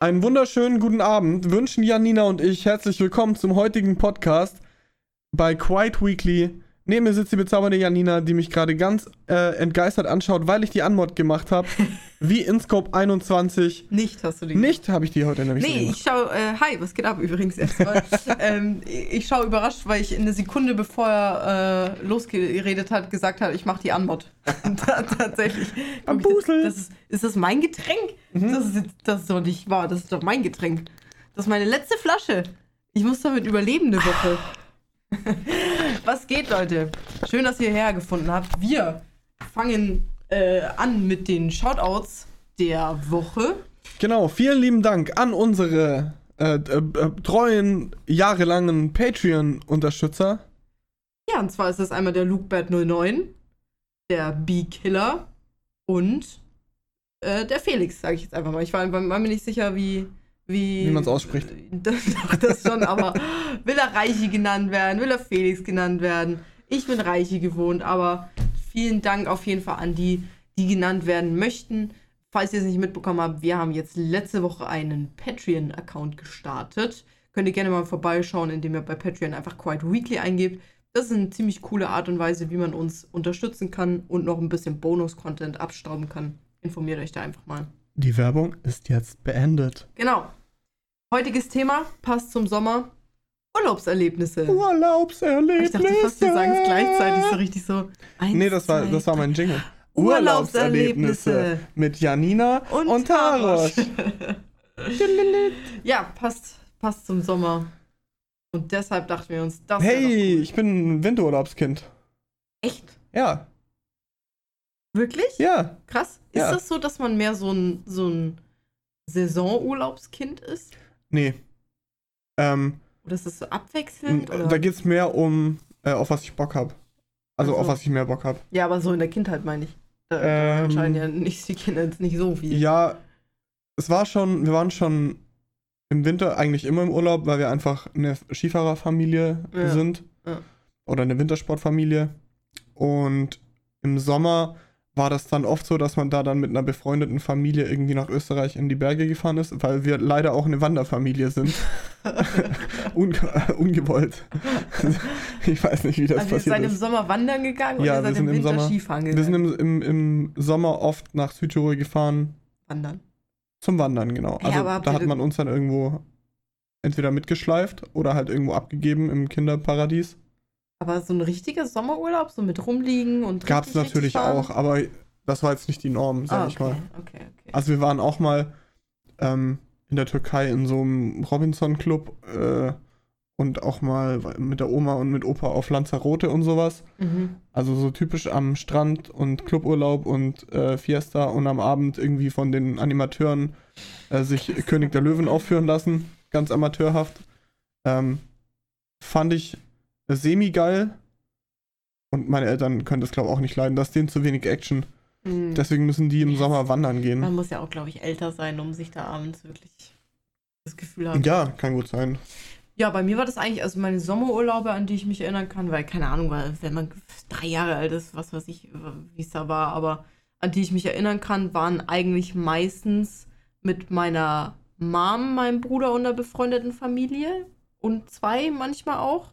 Einen wunderschönen guten Abend wünschen Janina und ich herzlich willkommen zum heutigen Podcast bei Quiet Weekly. Neben mir sitzt die bezaubernde Janina, die mich gerade ganz äh, entgeistert anschaut, weil ich die Anmod gemacht habe. wie InScope 21. Nicht hast du die Nicht habe ich die heute nämlich Nee, gemacht. ich schau, äh, hi, was geht ab übrigens erstmal? ähm, ich schaue überrascht, weil ich in der Sekunde, bevor er äh, losgeredet hat, gesagt hat, ich mache die Anmod. Ta- Tatsächlich. Am ich das- Busel. Das ist, ist das mein Getränk? Mhm. Das, ist, das ist doch nicht wahr, das ist doch mein Getränk. Das ist meine letzte Flasche. Ich muss damit überleben eine Woche. Was geht, Leute? Schön, dass ihr hergefunden habt. Wir fangen äh, an mit den Shoutouts der Woche. Genau, vielen lieben Dank an unsere äh, äh, äh, treuen, jahrelangen Patreon-Unterstützer. Ja, und zwar ist das einmal der LukeBert09, der B-Killer und äh, der Felix, sage ich jetzt einfach mal. Ich war, war mir nicht sicher, wie. Wie, Wie man's ausspricht. Doch, das schon, aber will er Reichi genannt werden, will er Felix genannt werden? Ich bin Reichi gewohnt, aber vielen Dank auf jeden Fall an die, die genannt werden möchten. Falls ihr es nicht mitbekommen habt, wir haben jetzt letzte Woche einen Patreon-Account gestartet. Könnt ihr gerne mal vorbeischauen, indem ihr bei Patreon einfach Quiet Weekly eingebt. Das ist eine ziemlich coole Art und Weise, wie man uns unterstützen kann und noch ein bisschen Bonus-Content abstauben kann. Informiert euch da einfach mal. Die Werbung ist jetzt beendet. Genau. Heutiges Thema passt zum Sommer. Urlaubserlebnisse. Urlaubserlebnisse. Ich dachte fast, wir sagen es gleichzeitig so richtig so. Eins, Nee, das war, zwei, das war mein Jingle. Urlaubserlebnisse. mit Janina und, und Taros. ja, passt, passt zum Sommer. Und deshalb dachten wir uns, das Hey, doch ich bin ein Winterurlaubskind. cool. Echt? Ja, Wirklich? ja. Krass. Ist Ja. das so, dass man mehr so ein, so ein Saisonurlaubskind ist? Nee. Ähm, Oder ist das so abwechselnd? Oder? da geht's mehr um, äh, auf was ich Bock hab. Also Ach so. auf was ich mehr Bock hab. ja, aber so in der Kindheit meine ich. Da, Ähm, entscheiden ja nicht die Kinder jetzt nicht so viel. Ja, es war schon, wir waren schon im Winter eigentlich immer im Urlaub, weil wir einfach eine Skifahrerfamilie Ja. sind. Ja. Oder eine Wintersportfamilie. Und im Sommer war das dann oft so, dass man da dann mit einer befreundeten Familie irgendwie nach Österreich in die Berge gefahren ist, weil wir leider auch eine Wanderfamilie sind. Unge ungewollt. ich weiß nicht, wie das also ihr passiert seid im ist. Sommer wandern gegangen Ja, und wir ihr seid sind im im Winter Sommer- Skifahren Wir gegangen? sind im, im, im Sommer oft nach Südtirol gefahren, wandern. zum Wandern, genau. Ja, Also habt da ihr hat man uns dann irgendwo entweder mitgeschleift oder halt irgendwo abgegeben im Kinderparadies. Aber so ein richtiger Sommerurlaub, so mit rumliegen und Gab es natürlich auch, aber das war jetzt nicht die Norm, sag ah, ich okay, mal. okay, okay. Also wir waren auch mal ähm, in der Türkei in so einem Robinson-Club äh, und auch mal mit der Oma und mit Opa auf Lanzarote und sowas. Mhm. Also so typisch am Strand und Cluburlaub und äh, Fiesta und am Abend irgendwie von den Animateuren äh, sich König der Löwen aufführen lassen. Ganz amateurhaft. Ähm, fand ich semi-geil. Und meine Eltern können das, glaube ich, auch nicht leiden. Das ist denen zu wenig Action. Mhm. Deswegen müssen die im Yes. Sommer wandern gehen. Man muss ja auch, glaube ich, älter sein, um sich da abends wirklich das Gefühl haben. Ja, kann gut sein. Ja, bei mir war das eigentlich, also meine Sommerurlaube, an die ich mich erinnern kann, weil, keine Ahnung, wenn man drei Jahre alt ist, was weiß ich, wie es da war, aber an die ich mich erinnern kann, waren eigentlich meistens mit meiner Mom, meinem Bruder und einer befreundeten Familie und zwei manchmal auch.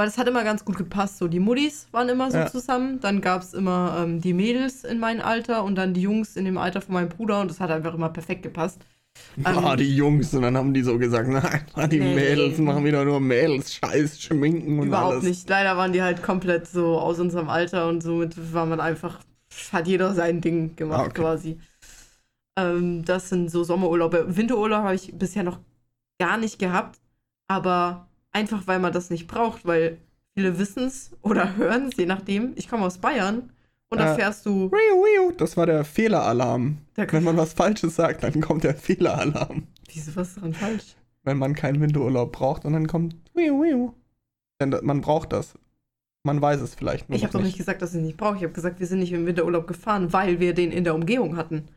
Weil das hat immer ganz gut gepasst. So, die Muttis waren immer so Ja. zusammen. Dann gab es immer ähm, die Mädels in meinem Alter und dann die Jungs in dem Alter von meinem Bruder und das hat einfach immer perfekt gepasst. Ah, die Jungs. Und dann haben die so gesagt, nein, die Nee. Mädels machen wieder nur Mädels, Scheiß, Schminken und Überhaupt alles. nicht. Leider waren die halt komplett so aus unserem Alter und somit war man einfach, hat jeder sein Ding gemacht Ah, okay. quasi. Ähm, das sind so Sommerurlaube. Winterurlaub habe ich bisher noch gar nicht gehabt, aber einfach weil man das nicht braucht, weil viele wissen es oder hören es, je nachdem. Ich komme aus Bayern und da Äh, fährst du. Das war der Fehleralarm. Da, Wenn man was Falsches sagt, dann kommt der Fehleralarm. wieso was ist dran falsch? Wenn man keinen Winterurlaub braucht und dann kommt. Denn da- man braucht das. Man weiß es vielleicht nur Ich habe doch nicht gesagt, dass ich es nicht brauche. Ich habe gesagt, wir sind nicht im Winterurlaub gefahren, weil wir den in der Umgebung hatten.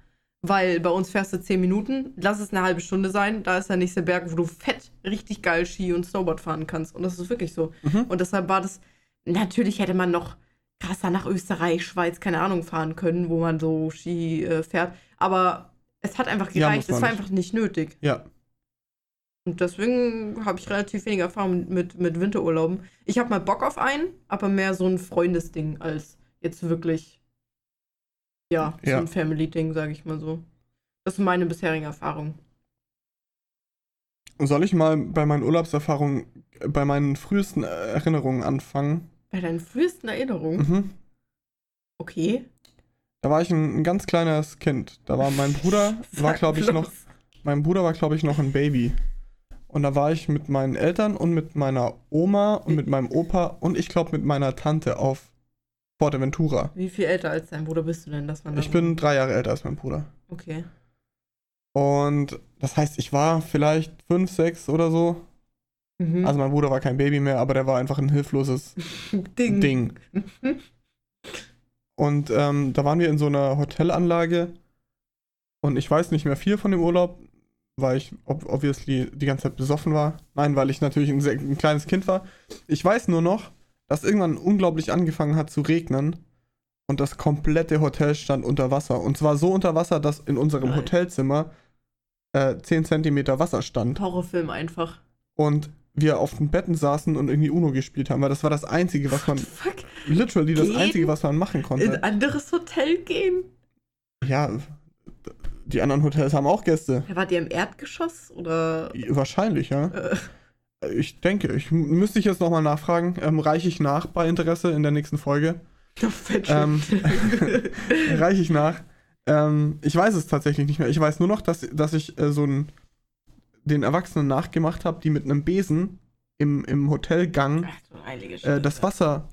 Weil bei uns fährst du 10 Minuten, lass es eine halbe Stunde sein, da ist der nächste Berg, wo du fett richtig geil Ski und Snowboard fahren kannst. Und das ist wirklich so. Mhm. Und deshalb war das, natürlich hätte man noch krasser nach Österreich, Schweiz, keine Ahnung, fahren können, wo man so Ski äh, fährt. Aber Es hat einfach Ja, gereicht, muss es war nicht. einfach nicht nötig. Ja. Und deswegen habe ich relativ wenig Erfahrung mit, mit Winterurlauben. Ich habe mal Bock auf einen, aber mehr so ein Freundesding als jetzt wirklich, ja, so Ja. ein Family-Ding, sage ich mal so. Das sind meine bisherigen Erfahrungen. Soll ich mal bei meinen Urlaubserfahrungen, bei meinen frühesten Erinnerungen anfangen? Bei deinen frühesten Erinnerungen? Mhm. Okay. Da war ich ein, ein ganz kleines Kind. Da war mein Bruder, war glaube ich noch, mein Bruder war glaube ich noch ein Baby. Und da war ich mit meinen Eltern und mit meiner Oma und mit meinem Opa und ich glaube mit meiner Tante auf Forteventura. Wie viel älter als dein Bruder bist du denn, dass man Ich bin drei Jahre älter als mein Bruder. Okay. Und das heißt, ich war vielleicht fünf, sechs oder so. Mhm. Also mein Bruder war kein Baby mehr, aber der war einfach ein hilfloses Ding. Ding. Und ähm, da waren wir in so einer Hotelanlage und ich weiß nicht mehr viel von dem Urlaub, weil ich ob obviously die ganze Zeit besoffen war. Nein, weil ich natürlich ein, sehr, ein kleines Kind war. Ich weiß nur noch, dass irgendwann unglaublich angefangen hat zu regnen und das komplette Hotel stand unter Wasser. Und zwar so unter Wasser, dass in unserem Geil. Hotelzimmer äh, 10 Zentimeter Wasser stand Horrorfilm einfach. und wir auf den Betten saßen und irgendwie Uno gespielt haben, weil das war das Einzige, was man, Fuck. literally das Gehen? Einzige, was man machen konnte. In ein anderes Hotel gehen? Ja, die anderen Hotels haben auch Gäste. Wart ihr im Erdgeschoss oder? Wahrscheinlich, ja. Äh, Ich denke, ich müsste ich jetzt nochmal nachfragen. Ähm, reiche ich nach bei Interesse in der nächsten Folge? Ähm, reiche ich nach. Ähm, ich weiß es tatsächlich nicht mehr. Ich weiß nur noch, dass, dass ich äh, so einen, den Erwachsenen nachgemacht habe, die mit einem Besen im, im Hotelgang Ach, äh, das Wasser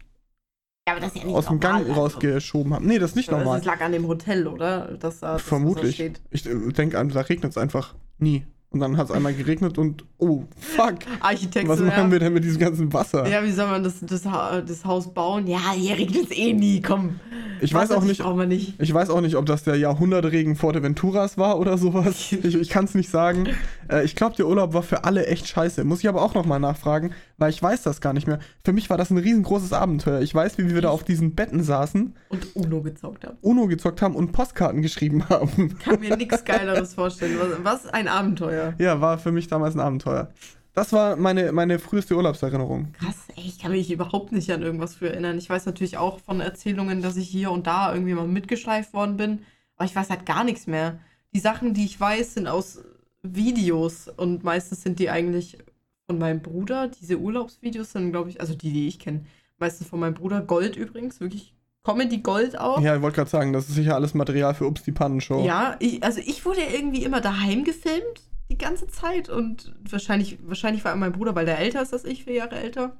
ja, das ja aus dem Gang also. rausgeschoben haben. Nee, das ist nicht normal. Das lag an dem Hotel, oder? Dass da das Vermutlich. Ich äh, denke an, da regnet es einfach nie. Und dann hat es einmal geregnet und oh, fuck. Architekt, Was machen ja. wir denn mit diesem ganzen Wasser? Ja, wie soll man das, das, das Haus bauen? Ja, hier regnet es eh nie, komm. ich weiß auch nicht, nicht. ich weiß auch nicht, ob das der Jahrhundertregen Forteventuras war oder sowas. Ich, ich kann es nicht sagen. Äh, ich glaube, der Urlaub war für alle echt scheiße. Muss ich aber auch nochmal nachfragen, weil ich weiß das gar nicht mehr. Für mich war das ein riesengroßes Abenteuer. Ich weiß, wie wir da auf diesen Betten saßen, Und Uno gezockt haben. Uno gezockt haben und Postkarten geschrieben haben. Kann mir nichts Geileres vorstellen. Was, was ein Abenteuer. Ja, war für mich damals ein Abenteuer. Das war meine, meine früheste Urlaubserinnerung. Krass, ey, ich kann mich überhaupt nicht an irgendwas für erinnern. Ich weiß natürlich auch von Erzählungen, dass ich hier und da irgendwie mal mitgeschleift worden bin, aber ich weiß halt gar nichts mehr. Die Sachen, die ich weiß, sind aus Videos und meistens sind die eigentlich von meinem Bruder. Diese Urlaubsvideos sind, glaube ich, also die, die ich kenne, meistens von meinem Bruder. Gold übrigens, wirklich Comedy Gold auch. Ja, ich wollte gerade sagen, das ist sicher alles Material für Ups die Pannenshow. Ja, ich, also ich wurde irgendwie immer daheim gefilmt, die ganze Zeit. Und wahrscheinlich, wahrscheinlich war mein Bruder, weil der älter ist als ich, vier Jahre älter.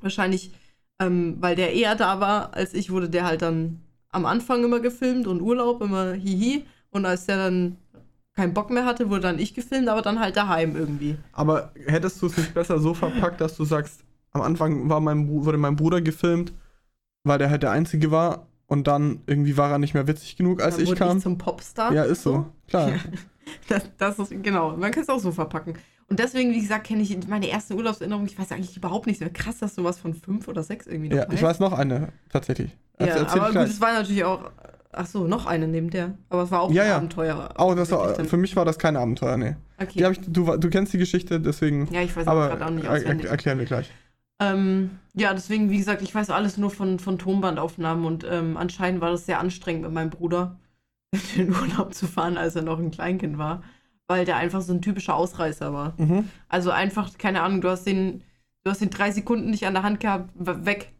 Wahrscheinlich, ähm, weil der eher da war als ich, wurde der halt dann am Anfang immer gefilmt und Urlaub immer hihi. Und als der dann keinen Bock mehr hatte, wurde dann ich gefilmt, aber dann halt daheim irgendwie. Aber hättest du es nicht besser so verpackt, dass du sagst, am Anfang war mein, wurde mein Bruder gefilmt, weil der halt der Einzige war und dann irgendwie war er nicht mehr witzig genug, als dann ich wurde kam. Ich zum Popstar. ja, ist so, klar. Das, das ist, genau, man kann es auch so verpacken. Und deswegen, wie gesagt, kenne ich meine erste Urlaubserinnerung, ich weiß eigentlich überhaupt nichts mehr. Krass, dass du was von fünf oder sechs irgendwie noch Ja, ich weiß noch eine, tatsächlich. Ja, Erzähl- erzähl aber gut, es war natürlich auch, ach so, noch eine neben der. Aber es war auch Ja, ein ja. Abenteuer. Oh, das war, für mich war das kein Abenteuer, nee. Okay. Die hab ich, du, du kennst die Geschichte, deswegen. ja, ich weiß aber gerade auch nicht er, auswendig. erklären wir gleich. Ähm, ja, deswegen, wie gesagt, ich weiß alles nur von, von Tonbandaufnahmen und ähm, anscheinend war das sehr anstrengend mit meinem Bruder, in den Urlaub zu fahren, als er noch ein Kleinkind war, weil der einfach so ein typischer Ausreißer war. Mhm. Also einfach, keine Ahnung, du hast den, du hast den drei Sekunden nicht an der Hand gehabt, weg.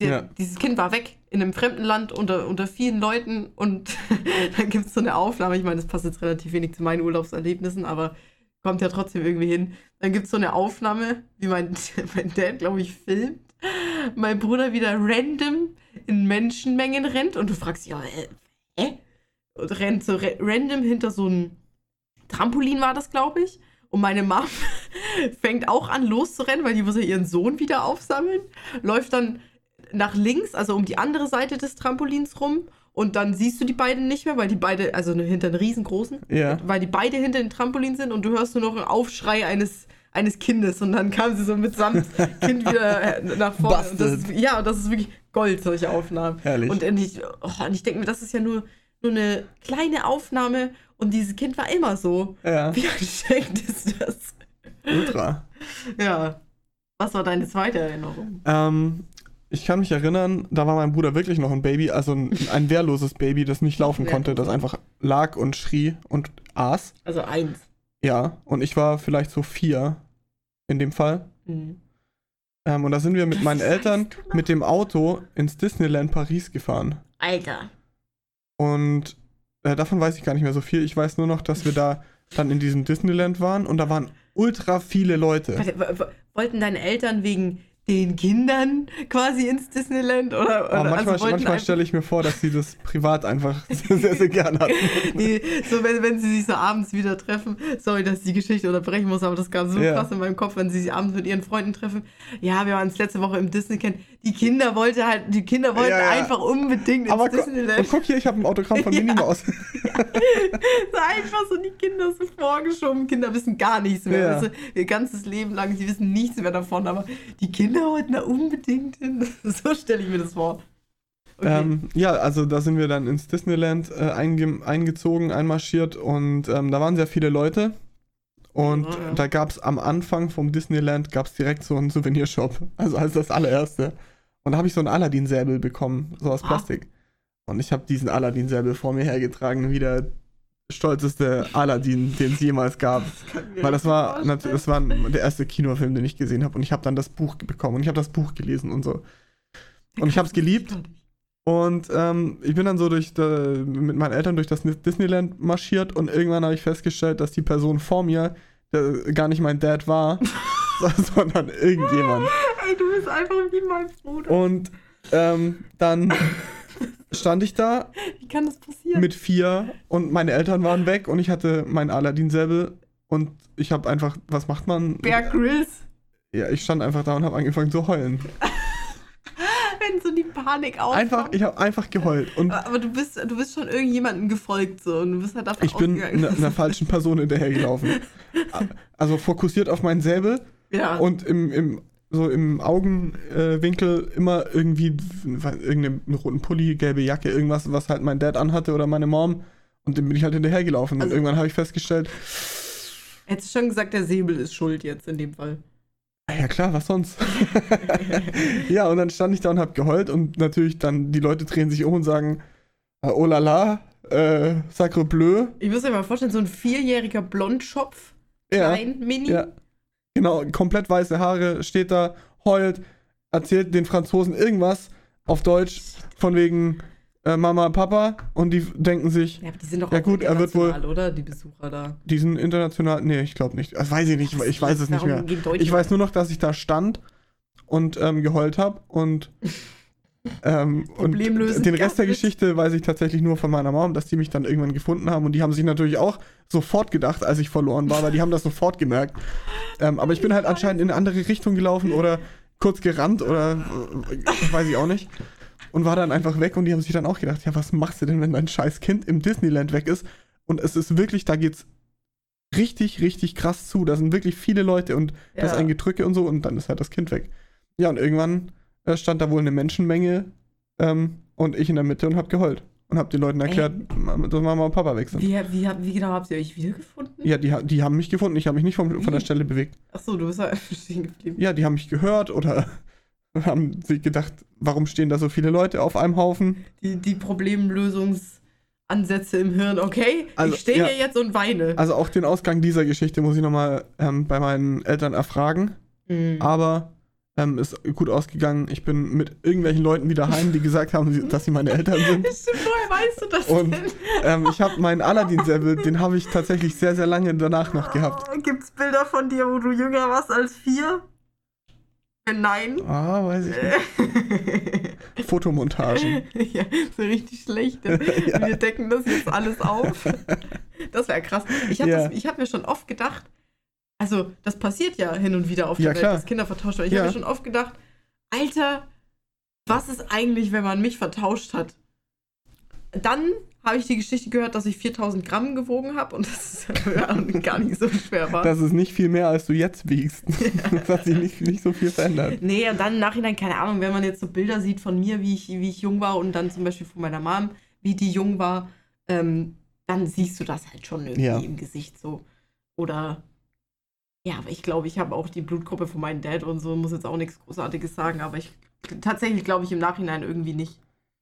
Der, Ja. Dieses Kind war weg in einem fremden Land unter, unter vielen Leuten und dann gibt es so eine Aufnahme. Ich meine, das passt jetzt relativ wenig zu meinen Urlaubserlebnissen, aber kommt ja trotzdem irgendwie hin. Dann gibt es so eine Aufnahme, wie mein, mein Dad, glaube ich, filmt. Mein Bruder wieder random in Menschenmengen rennt und du fragst dich, ja, äh, hä? Und rennt so ra random hinter so ein Trampolin war das, glaube ich. Und meine Mom fängt auch an loszurennen, weil die muss ja ihren Sohn wieder aufsammeln. Läuft dann nach links, also um die andere Seite des Trampolins rum. Und dann siehst du die beiden nicht mehr, weil die beide, also hinter den riesengroßen, Ja. weil die beide hinter dem Trampolin sind und du hörst nur noch einen Aufschrei eines, eines Kindes. Und dann kam sie so mitsamt Kind wieder äh, nach vorne. Und ist, ja, und das ist wirklich Gold, solche Aufnahmen. Herrlich. Und ich, oh, und ich denke mir, das ist ja nur, nur eine kleine Aufnahme und dieses Kind war immer so. Ja, Wie anstrengend ist das? ultra. Ja. Was war deine zweite Erinnerung? Ähm, ich kann mich erinnern, da war mein Bruder wirklich noch ein Baby, also ein, ein wehrloses Baby, das nicht laufen konnte, das einfach lag und schrie und aß. Also eins. Ja, und ich war vielleicht so vier in dem Fall. Mhm. Ähm, und da sind wir mit Das meinen Eltern mit dem Auto ins Disneyland Paris gefahren. Alter. Und äh, davon weiß ich gar nicht mehr so viel. Ich weiß nur noch, dass wir da dann in diesem Disneyland waren und da waren ultra viele Leute. Warte, wollten deine Eltern wegen den Kindern quasi ins Disneyland? Oder, oder Aber manchmal, also manchmal stelle ich mir vor, dass sie das privat einfach sehr, sehr gern hatten. Nee, so wenn, wenn sie sich so abends wieder treffen, sorry, dass ich die Geschichte unterbrechen muss, aber das kam so Ja. krass in meinem Kopf, wenn sie sich abends mit ihren Freunden treffen. Ja, wir waren uns letzte Woche im Disneyland. Die Kinder wollte halt, die Kinder wollten Ja, ja. einfach unbedingt ins Aber Disneyland. und guck hier, ich habe ein Autogramm von Ja. Minnie Maus. so einfach so die Kinder so vorgeschoben. Kinder wissen gar nichts mehr. Ja. Du, ihr ganzes Leben lang, sie wissen nichts mehr davon, aber die Kinder wollten da unbedingt hin. So stelle ich mir das vor. Okay. Ähm, ja, also da sind wir dann ins Disneyland äh, einge eingezogen, einmarschiert und ähm, da waren sehr viele Leute. Und Ja, ja. da gab es am Anfang vom Disneyland gab's direkt so einen Souvenirshop. Also als das allererste. Und da habe ich so einen Aladdin-Säbel bekommen, so aus Ah. Plastik. Und ich habe diesen Aladdin-Säbel vor mir hergetragen, wie der stolzeste Aladdin, den es jemals gab. Weil das war, das war der erste Kinofilm, den ich gesehen habe. Und ich habe dann das Buch bekommen und ich habe das Buch gelesen und so. Und ich habe es geliebt. Und ähm, ich bin dann so durch de, mit meinen Eltern durch das Disneyland marschiert und irgendwann habe ich festgestellt, dass die Person vor mir gar nicht mein Dad war, sondern irgendjemand. Ey, du bist einfach wie mein Bruder. Und ähm, dann stand ich da Wie kann das passieren? mit vier und meine Eltern waren weg und ich hatte mein Aladdin-Säbel und ich habe einfach, was macht man? Bear Grylls. Ja, ich stand einfach da und habe angefangen zu heulen. Wenn so die Panik aufkommt. Einfach, ich habe einfach geheult und Aber du bist, du bist schon irgendjemandem gefolgt so und du bist halt davon ich bin einer einer falschen Person hinterhergelaufen. Also fokussiert auf meinen Säbel ja. und im, im, so im Augenwinkel immer irgendwie irgendeinen roten Pulli, gelbe Jacke, irgendwas, was halt mein Dad anhatte oder meine Mom. Und dem bin ich halt hinterhergelaufen. Also- und irgendwann habe ich festgestellt, Hättest du schon gesagt, der Säbel ist schuld jetzt in dem Fall. ah ja klar, was sonst? ja, und dann stand ich da und habe geheult und natürlich dann die Leute drehen sich um und sagen, äh, oh la la, äh, sacre bleu. Ich muss mir mal vorstellen, so ein vierjähriger Blondschopf, Ja, klein, mini. ja. Genau, komplett weiße Haare, steht da, heult, erzählt den Franzosen irgendwas auf Deutsch von wegen äh, Mama, Papa und die denken sich, Ja, die sind doch Ja gut, er wird wohl- oder? Die Besucher da. die sind international, nee, ich glaube nicht, das weiß ich nicht, ich weiß es nicht mehr. Ich weiß nur noch, dass ich da stand und ähm, geheult habe und ähm, und Problemlösend den Rest der. Geschichte weiß ich tatsächlich nur von meiner Mom, dass die mich dann irgendwann gefunden haben und die haben sich natürlich auch sofort gedacht, als ich verloren war, weil die haben das sofort gemerkt. Ähm, aber ich bin halt anscheinend in eine andere Richtung gelaufen oder kurz gerannt oder äh, weiß ich auch nicht und war dann einfach weg und die haben sich dann auch gedacht, ja, was machst du denn, wenn dein scheiß Kind im Disneyland weg ist? Und es ist wirklich, da geht's richtig, richtig krass zu. Da sind wirklich viele Leute und da ist Ja. ein Gedrücke und so und dann ist halt das Kind weg. Ja, und irgendwann äh, stand da wohl eine Menschenmenge ähm, und ich in der Mitte und hab geheult. Und hab den Leuten erklärt, dass Mama und Papa weg sind. Wie, wie, wie genau habt ihr euch wiedergefunden? Ja, die, die haben mich gefunden, ich habe mich nicht von, von der Stelle bewegt. Achso, du bist halt stehen geblieben. Ja, die haben mich gehört oder haben sich gedacht, warum stehen da so viele Leute auf einem Haufen? Die, die Problemlösungsansätze im Hirn, okay? Also, ich stehe ja. hier jetzt und weine. Also auch den Ausgang dieser Geschichte muss ich nochmal ähm, bei meinen Eltern erfragen. Mhm. Aber ähm, ist gut ausgegangen. Ich bin mit irgendwelchen Leuten wieder heim, die gesagt haben, dass sie meine Eltern sind. Stimmt, woher weißt du das Und denn? ähm, ich habe meinen Aladdin-Säbel, den habe ich tatsächlich sehr, sehr lange danach noch gehabt. Gibt's Bilder von dir, wo du jünger warst als vier? Wenn Nein. Ah, weiß ich nicht. Fotomontagen. ja, so richtig schlecht. Wir decken das jetzt alles auf. Das wäre krass. Ich habe Ja. hab mir schon oft gedacht, also das passiert ja hin und wieder auf der Ja, Welt, klar. dass Kinder vertauscht werden. Ich Ja. habe mir schon oft gedacht, Alter, was ist eigentlich, wenn man mich vertauscht hat? Dann habe ich die Geschichte gehört, dass ich 4000 Gramm gewogen habe und das ist gar nicht so schwer war. Das ist nicht viel mehr, als du jetzt wiegst. Das hat sich nicht, nicht so viel verändert. Nee, und dann im Nachhinein, keine Ahnung, wenn man jetzt so Bilder sieht von mir, wie ich, wie ich jung war und dann zum Beispiel von meiner Mom, wie die jung war, ähm, dann siehst du das halt schon irgendwie Ja. im Gesicht so. Oder ja, aber ich glaube, ich habe auch die Blutgruppe von meinem Dad und so, muss jetzt auch nichts Großartiges sagen, aber ich tatsächlich glaube ich im Nachhinein irgendwie nicht.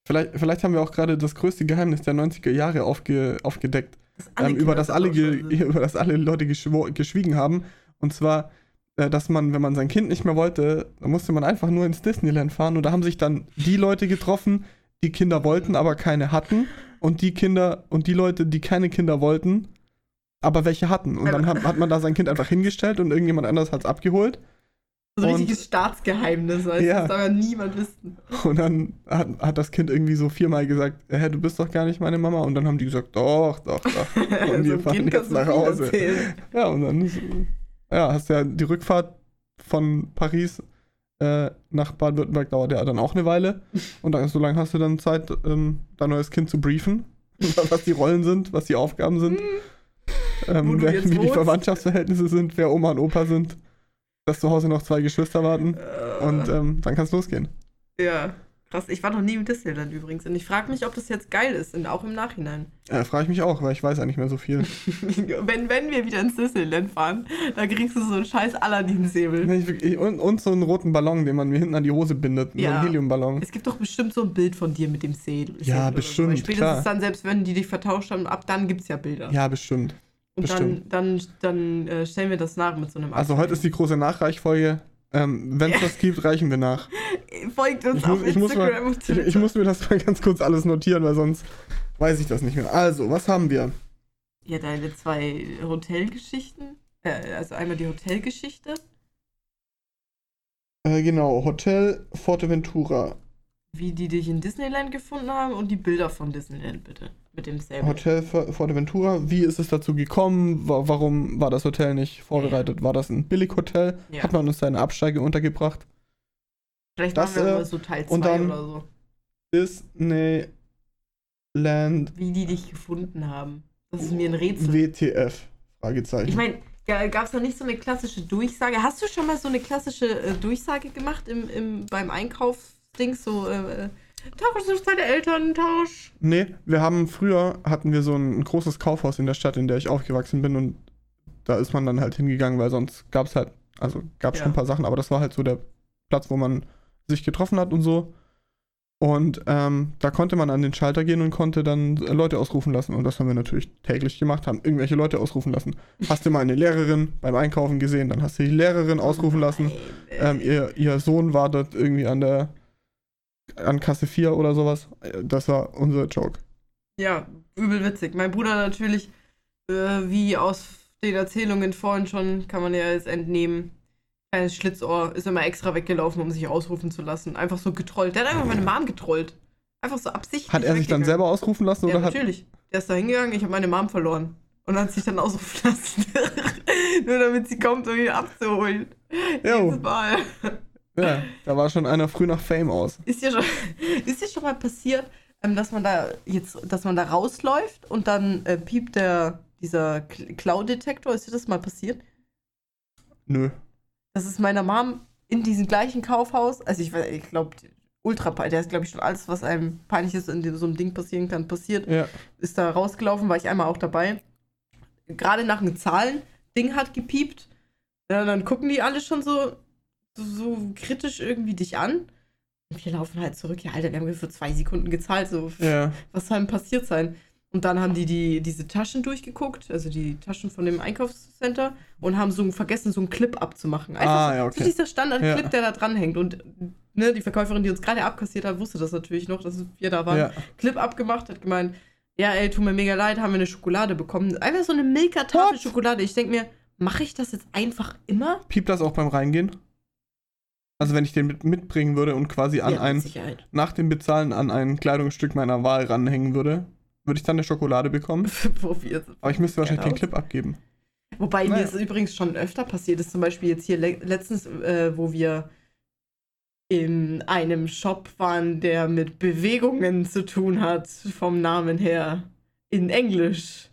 Vielleicht, vielleicht haben wir auch gerade das größte Geheimnis der 90er Jahre aufge, aufgedeckt, alle ähm, über, das alle über das alle Leute geschwiegen haben. Und zwar, äh, dass man, wenn man sein Kind nicht mehr wollte, dann musste man einfach nur ins Disneyland fahren. Und da haben sich dann die Leute getroffen, die Kinder wollten, aber keine hatten. Und die Kinder und die Leute, die keine Kinder wollten, aber welche hatten. Und dann hat, hat man da sein Kind einfach hingestellt und irgendjemand anders hat es abgeholt. So ein und- richtiges Staatsgeheimnis, weißt Ja. das darf ja niemand wissen. Und dann hat, hat das Kind irgendwie so viermal gesagt, hä, du bist doch gar nicht meine Mama. Und dann haben die gesagt, doch, doch, doch. Und wir So fahren Kind jetzt nach Hause. erzählen. Ja, und dann ist, ja, hast ja die Rückfahrt von Paris äh, nach Baden-Württemberg dauert ja dann auch eine Weile. Und dann, so lange hast du dann Zeit, ähm, dein neues Kind zu briefen, was die Rollen sind, was die Aufgaben sind, Wo ähm, wer, wie die wohnst. Verwandtschaftsverhältnisse sind, wer Oma und Opa sind, dass zu Hause noch zwei Geschwister warten. Äh, Und ähm, dann kann es losgehen. ja, krass. Ich war noch nie im Disneyland übrigens. Und ich frage mich, ob das jetzt geil ist, und auch im Nachhinein. Äh, Frage ich mich auch, weil ich weiß ja nicht mehr so viel. wenn, wenn wir wieder ins Disneyland fahren, dann kriegst du so einen scheiß Aladdin-Säbel. Und, und so einen roten Ballon, den man mir hinten an die Hose bindet. So Ja. einen Heliumballon. Es gibt doch bestimmt so ein Bild von dir mit dem Säbel. Ja, bestimmt, So. Spätestens klar. dann, selbst wenn die dich vertauscht haben, ab dann gibt es ja Bilder. Ja, bestimmt. Und dann, bestimmt. dann, dann äh, stellen wir das nach mit so einem Also heute ist die große Nachreichfolge. Ähm, Wenn es das gibt, reichen wir nach. Folgt uns Ich muss, auf ich, muss mal, Instagram und ich, Twitter. ich muss mir das mal ganz kurz alles notieren, weil sonst weiß ich das nicht mehr. Also, was haben wir? Ja, deine zwei Hotelgeschichten. Äh, also einmal die Hotelgeschichte. Äh, genau, Hotel Forteventura. Wie die dich in Disneyland gefunden haben und die Bilder von Disneyland, bitte. Mit dem Säbel. Hotel For- Forteventura. Wie ist es dazu gekommen? Wa warum war das Hotel nicht vorbereitet? War das ein Billighotel? Ja. Hat man uns da eine Absteige untergebracht? Vielleicht das, machen wir äh, so Teil und 2 dann- oder so. Disneyland Wie die dich gefunden haben. Das ist mir ein Rätsel. WTF? Fragezeichen. Ich meine, gab es da nicht so eine klassische Durchsage? Hast du schon mal so eine klassische äh, Durchsage gemacht im, im, beim Einkaufsding? So, äh, äh, Tausch durch deine Eltern, Tausch. Nee, wir haben früher hatten wir so ein, großes Kaufhaus in der Stadt, in der ich aufgewachsen bin und da ist man dann halt hingegangen, weil sonst gab es halt, also gab es Ja. schon ein paar Sachen, aber das war halt so der Platz, wo man sich getroffen hat und so. Und ähm, da konnte man an den Schalter gehen und konnte dann Leute ausrufen lassen. Und das haben wir natürlich täglich gemacht, haben irgendwelche Leute ausrufen lassen. Hast du mal eine Lehrerin beim Einkaufen gesehen, dann hast du die Lehrerin ausrufen lassen. Äh, Ähm, ihr, ihr Sohn war dort irgendwie an der an Kasse 4 oder sowas. Das war unser Joke. Ja, übel witzig. Mein Bruder natürlich, äh, wie aus den Erzählungen vorhin schon, kann man ja jetzt entnehmen. Kleines Schlitzohr ist immer extra weggelaufen, um sich ausrufen zu lassen. Einfach so getrollt. Der hat einfach meine Mom getrollt. Einfach so absichtlich. Hat er sich dann selber ausrufen lassen Ja, oder hat. natürlich. Der ist da hingegangen, ich habe meine Mom verloren. Und hat sich dann ausrufen lassen. Nur damit sie kommt, um ihn abzuholen. Jo. Jedes Mal. Ja, da war schon einer früh nach Fame aus. Ist dir schon, ist dir schon mal passiert, ähm, dass man da jetzt, dass man da rausläuft und dann äh, piept der, dieser Cloud-Detektor? Ist dir das mal passiert? Nö. Das ist meiner Mom in diesem gleichen Kaufhaus, also ich, ich glaube, ultra peinlich, der ist, glaube ich, schon alles, was einem peinlich ist, in so einem Ding passieren kann, passiert. Ja. Ist da rausgelaufen, war ich einmal auch dabei. Gerade nach einem Zahlen-Ding hat gepiept. Ja, dann gucken die alle schon so, so, so kritisch irgendwie dich an. Und wir laufen halt zurück. Ja, Alter, wir haben für zwei Sekunden gezahlt. So, Ja. was soll denn passiert sein? Und dann haben die, die diese Taschen durchgeguckt, also die Taschen von dem Einkaufscenter, und haben so vergessen, so einen Clip abzumachen. Einfach Ah, so, ja, so okay. dieser Standardclip, Ja. der da dranhängt. Und ne, die Verkäuferin, die uns gerade abkassiert hat, wusste das natürlich noch, dass wir da waren. Ja. Clip abgemacht, hat gemeint, ja, ey, tut mir mega leid, haben wir eine Schokolade bekommen. Einfach so eine Milka-Tafel What? Schokolade. Ich denke mir, mache ich das jetzt einfach immer? Piept das auch beim Reingehen? Also wenn ich den mit, mitbringen würde und quasi an ja, ein, Sicherheit. nach dem Bezahlen an ein Kleidungsstück meiner Wahl ranhängen würde, würde ich dann eine Schokolade bekommen. Aber ich müsste wahrscheinlich den aus. Clip abgeben. Wobei mir Naja. es übrigens schon öfter passiert ist, zum Beispiel jetzt hier le letztens, äh, wo wir in einem Shop waren, der mit Bewegungen zu tun hat, vom Namen her, in Englisch.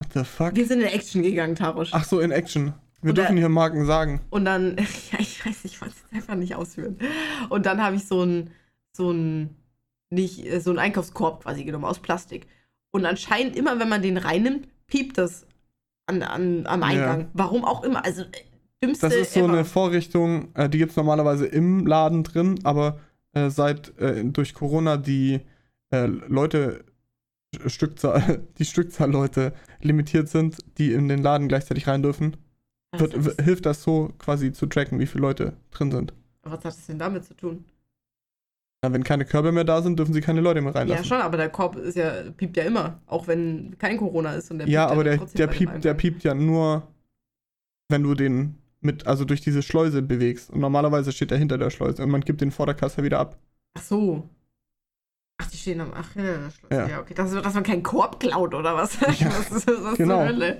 What the fuck? Wir sind in Action gegangen, Tarosch. Ach so, in Action. Wir dürfen hier Marken sagen. Und dann, ja, ich weiß, ich wollte es jetzt einfach nicht ausführen. Und dann habe ich so ein, so ein, nicht, so ein Einkaufskorb quasi genommen aus Plastik. Und anscheinend immer, wenn man den reinnimmt, piept das an, an, am Eingang. Ja. Warum auch immer. Also, äh, dümmste Das ist so ever. eine Vorrichtung, äh, die gibt es normalerweise im Laden drin, aber äh, seit äh, durch Corona die äh, Leute, Stückzahl, die Stückzahl Leute limitiert sind, die in den Laden gleichzeitig rein dürfen, wird, hat das- hilft das so quasi zu tracken, wie viele Leute drin sind. Was hat das denn damit zu tun? Ja, wenn keine Körbe mehr da sind, dürfen sie keine Leute mehr Ja, reinlassen. schon, aber der Korb ist ja, piept ja immer. Auch wenn kein Corona ist und der Ja, aber dann der, der, piept, der piept ja nur, wenn du den mit, also durch diese Schleuse bewegst. Und normalerweise steht er hinter der Schleuse und man gibt den vor der Kasse wieder ab. Ach so. Ach, die stehen am. Ach, ja, das. Ja. Okay. Das, dass man keinen Korb klaut oder was? Ja, was ist das genau. Hölle?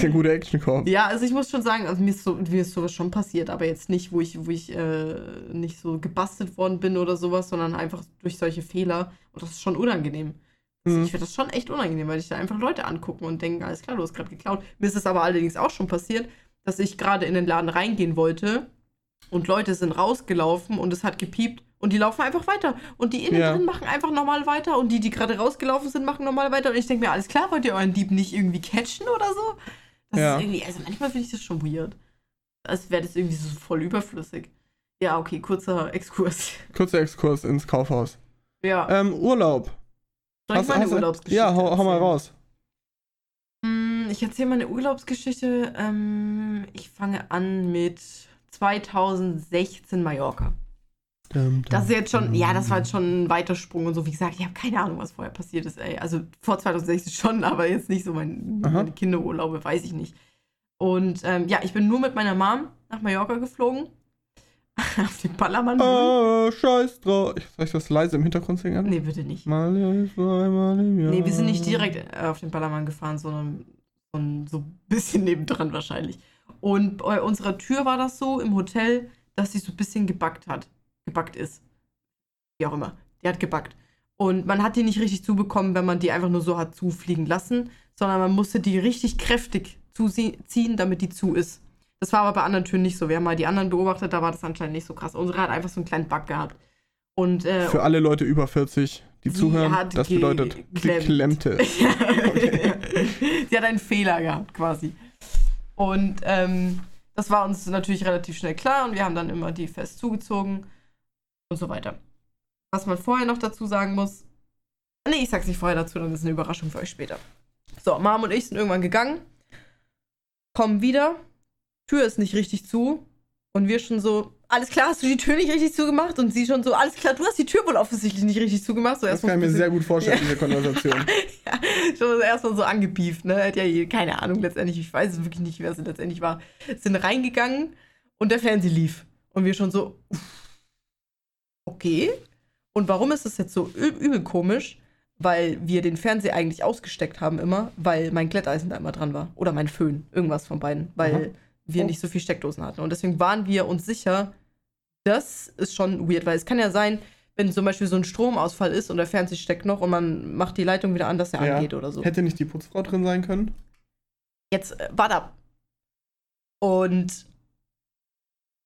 Kein guter Actionkorb. Ja, also ich muss schon sagen, also mir ist, so, mir ist sowas schon passiert, aber jetzt nicht, wo ich, wo ich äh, nicht so gebastelt worden bin oder sowas, sondern einfach durch solche Fehler. Und das ist schon unangenehm. Also Mhm. Ich finde das schon echt unangenehm, weil ich da einfach Leute angucken und denken, alles klar, du hast gerade geklaut. Mir ist es aber allerdings auch schon passiert, dass ich gerade in den Laden reingehen wollte und Leute sind rausgelaufen und es hat gepiept und die laufen einfach weiter. Und die innen Ja. drin machen einfach normal weiter und die, die gerade rausgelaufen sind, machen normal weiter. Und ich denke mir, alles klar, wollt ihr euren Dieb nicht irgendwie catchen oder so? Das Ja. ist irgendwie, also manchmal finde ich das schon weird. Als wäre das irgendwie so voll überflüssig. Ja, okay, kurzer Exkurs. Kurzer Exkurs ins Kaufhaus. Ja, Ähm, Urlaub. soll ich meine du- Urlaubsgeschichte Ja, hau, hau mal raus. Hm, Ich erzähle meine Urlaubsgeschichte. Ähm, ich fange an mit 2016 Mallorca. Das ist jetzt schon, ja, das war jetzt schon ein weiter Sprung und so. Wie gesagt, ich habe keine Ahnung, was vorher passiert ist, ey. Also vor 2016 schon, aber jetzt nicht so mein, Aha. meine Kinderurlaube, weiß ich nicht. Und ähm, ja, ich bin nur mit meiner Mom nach Mallorca geflogen. Auf den Ballermann. Ah, scheiß drauf. Soll ich das leise im Hintergrund singen? Nee, bitte nicht. Mal einmal im Jahr. Nee, wir sind nicht direkt äh, auf den Ballermann gefahren, sondern von so ein bisschen nebendran wahrscheinlich. Und bei unserer Tür war das so im Hotel, dass sie so ein bisschen gebackt hat. Gebackt ist. Wie auch immer. Die hat gebackt. Und man hat die nicht richtig zubekommen, wenn man die einfach nur so hat zufliegen lassen, sondern man musste die richtig kräftig zuziehen, damit die zu ist. Das war aber bei anderen Türen nicht so. Wir haben mal die anderen beobachtet, da war das anscheinend nicht so krass. Unsere hat einfach so einen kleinen Bug gehabt. Und äh, Für alle Leute über 40, die zuhören, das bedeutet geklemmt. geklemmte. Sie hat einen Fehler gehabt, quasi. Und ähm, das war uns natürlich relativ schnell klar und wir haben dann immer die fest zugezogen und so weiter. Was man vorher noch dazu sagen muss, nee, ich sag's nicht vorher dazu, dann ist eine Überraschung für euch später. So, Mom und ich sind irgendwann gegangen, kommen wieder, Tür ist nicht richtig zu und wir schon so, alles klar, hast du die Tür nicht richtig zugemacht? Und sie schon so, alles klar, du hast die Tür wohl offensichtlich nicht richtig zugemacht. So Das kann ich mir sehr gut vorstellen, Ja. diese Konversation. ja, schon erstmal so angebieft, ne? Hat ja je- keine Ahnung letztendlich, ich weiß es wirklich nicht, wer es letztendlich war. Sind reingegangen und der Fernseher lief. Und wir schon so, uff, okay. Und warum ist das jetzt so übel komisch? Weil wir den Fernseher eigentlich ausgesteckt haben immer, weil mein Glätteisen da immer dran war. Oder mein Föhn, irgendwas von beiden. Weil Aha. wir Oh. nicht so viel Steckdosen hatten. Und deswegen waren wir uns sicher, das ist schon weird, weil es kann ja sein, wenn zum Beispiel so ein Stromausfall ist und der Fernseher steckt noch und man macht die Leitung wieder an, dass er Ja. angeht oder so. Hätte nicht die Putzfrau drin sein können? Jetzt, äh, warte ab. Und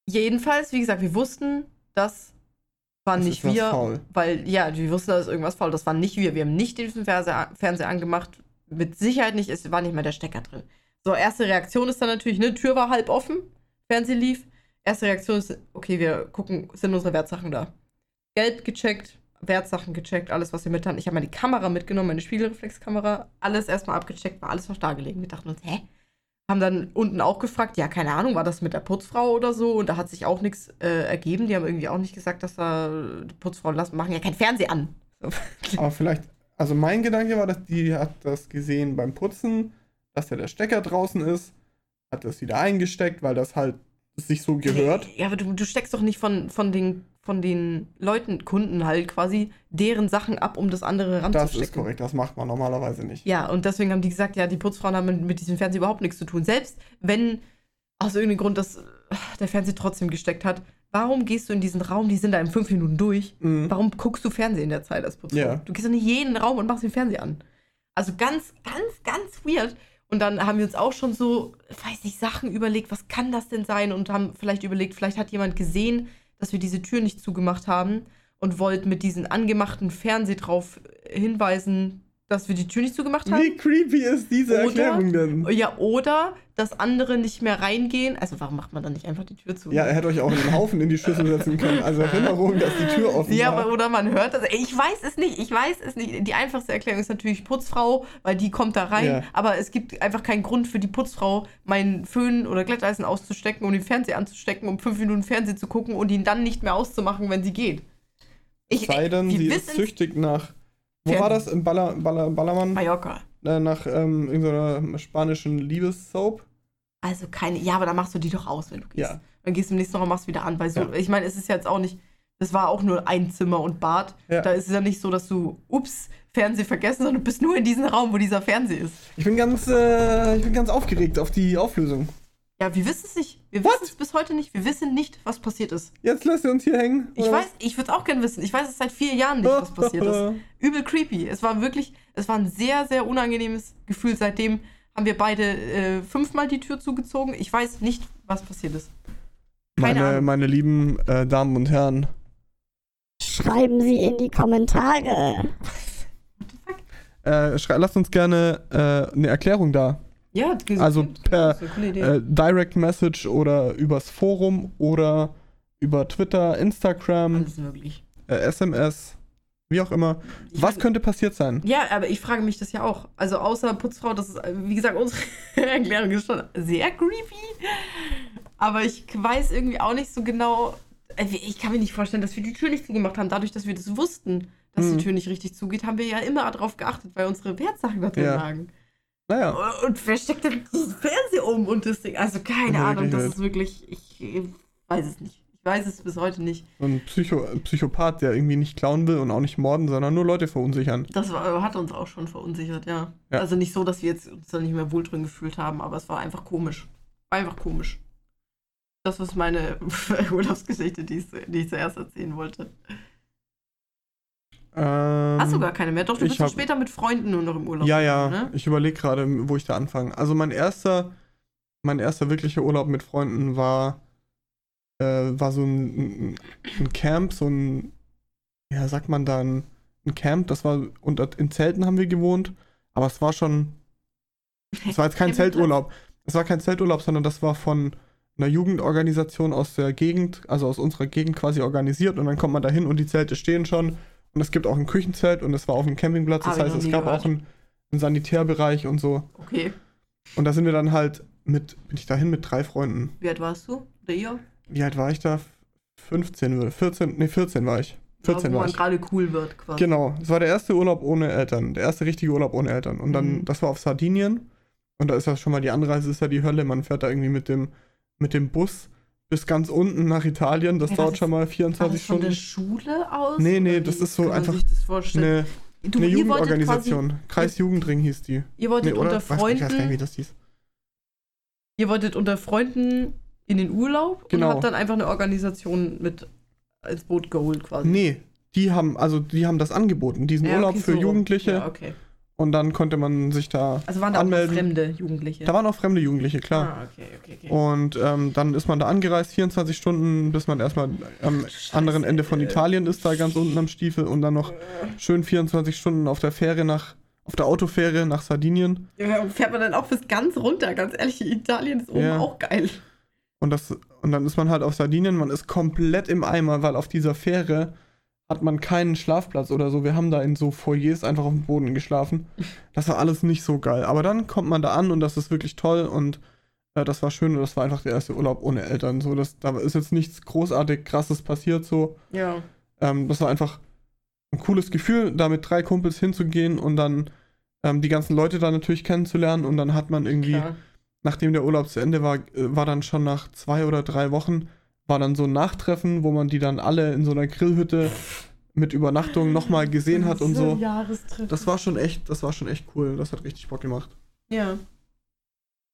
jedenfalls, wie gesagt, wir wussten, das waren Es nicht wir, faul. weil, ja, wir wussten, da ist irgendwas faul. Das waren nicht wir. Wir haben nicht diesen Fernseher, Fernseher angemacht. Mit Sicherheit nicht, es war nicht mehr der Stecker drin. So, erste Reaktion ist dann natürlich, ne, Tür war halb offen, Fernseher lief. Erste Reaktion ist, okay, wir gucken, sind unsere Wertsachen da? Geld gecheckt, Wertsachen gecheckt, alles, was wir mit hatten. Ich habe meine Kamera mitgenommen, meine Spiegelreflexkamera, alles erstmal abgecheckt, war alles noch da gelegen. Wir dachten uns, hä? Haben dann unten auch gefragt, ja, keine Ahnung, war das mit der Putzfrau oder so? Und da hat sich auch nichts äh, ergeben. Die haben irgendwie auch nicht gesagt, dass da die Putzfrau lassen, machen ja kein Fernseher an. Aber vielleicht, also mein Gedanke war, dass die hat das gesehen beim Putzen, dass da der Stecker draußen ist, hat das wieder eingesteckt, weil das halt sich so gehört. Ja, aber du, du steckst doch nicht von, von, den, von den Leuten, Kunden halt quasi, deren Sachen ab, um das andere ranzustecken. Das ist korrekt, das macht man normalerweise nicht. Ja, und deswegen haben die gesagt, ja, die Putzfrauen haben mit, mit diesem Fernseher überhaupt nichts zu tun. Selbst wenn aus irgendeinem Grund das, der Fernseher trotzdem gesteckt hat, warum gehst du in diesen Raum, die sind da in fünf Minuten durch, Mhm. warum guckst du Fernsehen in der Zeit als Putzfrau? Ja. Du gehst nicht jeden Raum und machst den Fernseher an. Also ganz, ganz, ganz weird. Und dann haben wir uns auch schon so, weiß nicht, Sachen überlegt, was kann das denn sein? Und haben vielleicht überlegt, vielleicht hat jemand gesehen, dass wir diese Tür nicht zugemacht haben und wollte mit diesem angemachten Fernseher drauf hinweisen, dass wir die Tür nicht zugemacht haben. Wie creepy ist diese Oder- Erklärung denn? Ja, oder dass andere nicht mehr reingehen. Also warum macht man dann nicht einfach die Tür zu? Ja, er hätte euch auch einen Haufen in die Schüssel setzen können. Also Erinnerung, dass die Tür offen Ja, war. aber, oder man hört das. Ich weiß es nicht. Ich weiß es nicht. Die einfachste Erklärung ist natürlich Putzfrau, weil die kommt da rein. Ja. Aber es gibt einfach keinen Grund für die Putzfrau, meinen Föhn oder Glätteisen auszustecken und den Fernseher anzustecken, um fünf Minuten Fernsehen zu gucken und ihn dann nicht mehr auszumachen, wenn sie geht. Ich, Sei denn, sie ist süchtig nach. Wo war das? Im Baller, Baller, Ballermann? Mallorca. Äh, nach ähm, irgendeiner spanischen Liebessoap? Also keine. Ja, aber dann machst du die doch aus, wenn du gehst. Ja. Dann gehst du im nächsten Raum, machst wieder an. Weil so, Ja. ich meine, es ist jetzt auch nicht. Das war auch nur ein Zimmer und Bad. Ja. Da ist es ja nicht so, dass du, ups, Fernseh vergessen, sondern du bist nur in diesem Raum, wo dieser Fernseher ist. Ich bin ganz, äh, ich bin ganz aufgeregt auf die Auflösung. Ja, wir wissen es nicht. Wir What? wissen es bis heute nicht. Wir wissen nicht, was passiert ist. Jetzt lässt ihr uns hier hängen. Ich oder weiß, ich würde es auch gerne wissen. Ich weiß es seit vier Jahren nicht, was passiert ist. Übel creepy. Es war wirklich, es war ein sehr, sehr unangenehmes Gefühl. Seitdem haben wir beide äh, fünfmal die Tür zugezogen. Ich weiß nicht, was passiert ist. Keine Meine, Ahnung. meine lieben äh, Damen und Herren. Schreiben Sie in die Kommentare. Äh, lasst uns gerne äh, eine Erklärung da. Ja, Also per. Äh, Direct Message oder übers Forum oder über Twitter, Instagram, Alles möglich. äh, SMS, wie auch immer. Ich Was könnte passiert sein? Ja, aber ich frage mich das ja auch. Also außer Putzfrau, das ist, äh, wie gesagt, unsere Erklärung ist schon sehr creepy. Aber ich weiß irgendwie auch nicht so genau. Also Ich kann mir nicht vorstellen, dass wir die Tür nicht zugemacht haben. Dadurch, dass wir das wussten, dass Hm. die Tür nicht richtig zugeht, haben wir ja immer darauf geachtet, weil unsere Wertsachen da drin Ja. lagen. Naja, Und wer steckt denn dieses Fernseher um und das Ding? Also keine Ja, Ahnung, das wild. ist wirklich. Ich äh, weiß es nicht. Ich weiß es bis heute nicht. so ein, Psycho Psychopath, der irgendwie nicht klauen will und auch nicht morden, sondern nur Leute verunsichern. Das war, hat uns auch schon verunsichert, ja. Ja. Also nicht so, dass wir jetzt uns da nicht mehr wohl drin gefühlt haben, aber es war einfach komisch. War einfach komisch. Das ist meine Urlaubsgeschichte, die ich, die ich zuerst erzählen wollte. Ähm, Hast du gar keine mehr? Doch, du bist hab- später mit Freunden nur noch im Urlaub. Ja, ja. Ne? Ich überlege gerade, wo ich da anfange. Also mein erster, mein erster wirklicher Urlaub mit Freunden war, äh, war so ein, ein Camp, so ein, ja, sagt man da, ein, ein Camp. Das war, unter, in Zelten haben wir gewohnt, aber es war schon, es war jetzt kein Campingplatz. Urlaub. Es war kein Zelturlaub, sondern das war von einer Jugendorganisation aus der Gegend, also aus unserer Gegend quasi organisiert und dann kommt man da hin und die Zelte stehen schon und es gibt auch ein Küchenzelt und es war auf dem Campingplatz, das Hab ich heißt, noch es nie gab gehört. auch einen, einen Sanitärbereich und so. Okay. Und da sind wir dann halt mit, bin ich dahin mit drei Freunden. Wie alt warst du? Oder ihr? Wie alt war ich da? 15 oder 14, nee, 14 war ich. 14 wo war man ich. gerade cool wird, quasi. Genau, es war der erste Urlaub ohne Eltern, der erste richtige Urlaub ohne Eltern. Und dann, Mhm. das war auf Sardinien. Und da ist das schon mal, die Anreise ist ja die Hölle. Man fährt da irgendwie mit dem, mit dem Bus bis ganz unten nach Italien. Das Ja, dauert das- schon mal War 24 das von der Stunden. Schule aus? Nee, nee, das ist so einfach? Eine, Du, eine Jugendorganisation. Kreisjugendring hieß die. Quasi, ihr wolltet Nee, unter Ich weiß nicht, wie Freunden, das hieß. ihr wolltet unter Freunden in den Urlaub Genau. und habt dann einfach eine Organisation mit ins Boot geholt quasi. Nee, die haben, also die haben das angeboten, diesen Ja, Urlaub okay, für so. Jugendliche. Ja, okay. Und dann konnte man sich da Also waren da auch anmelden. fremde Jugendliche. Da waren auch fremde Jugendliche, klar. Ah, okay, okay, okay. Und ähm, dann ist man da angereist, 24 Stunden, bis man erstmal am Scheiße, anderen Ende von. Italien ist, da ganz unten am Stiefel und dann noch schön 24 Stunden auf der Fähre nach, auf der Autofähre nach Sardinien. Ja, fährt man dann auch bis ganz runter, ganz ehrlich, Italien ist oben Ja. auch geil. Und, das, und dann ist man halt auf Sardinien, man ist komplett im Eimer, weil auf dieser Fähre hat man keinen Schlafplatz oder so. Wir haben da in so Foyers einfach auf dem Boden geschlafen. Das war alles nicht so geil. Aber dann kommt man da an und das ist wirklich toll und äh, das war schön und das war einfach der erste Urlaub ohne Eltern. So, das, da ist jetzt nichts großartig krasses passiert so. Ja. Ähm, das war einfach ein cooles Gefühl, da mit drei Kumpels hinzugehen und dann ähm, die ganzen Leute da natürlich kennenzulernen und dann hat man irgendwie Klar. nachdem der Urlaub zu Ende war, äh, war dann schon nach zwei oder drei Wochen, war dann so ein Nachtreffen, wo man die dann alle in so einer Grillhütte mit Übernachtung nochmal gesehen hat und so. Das war schon echt, das war schon echt cool. Das hat richtig Bock gemacht. Ja.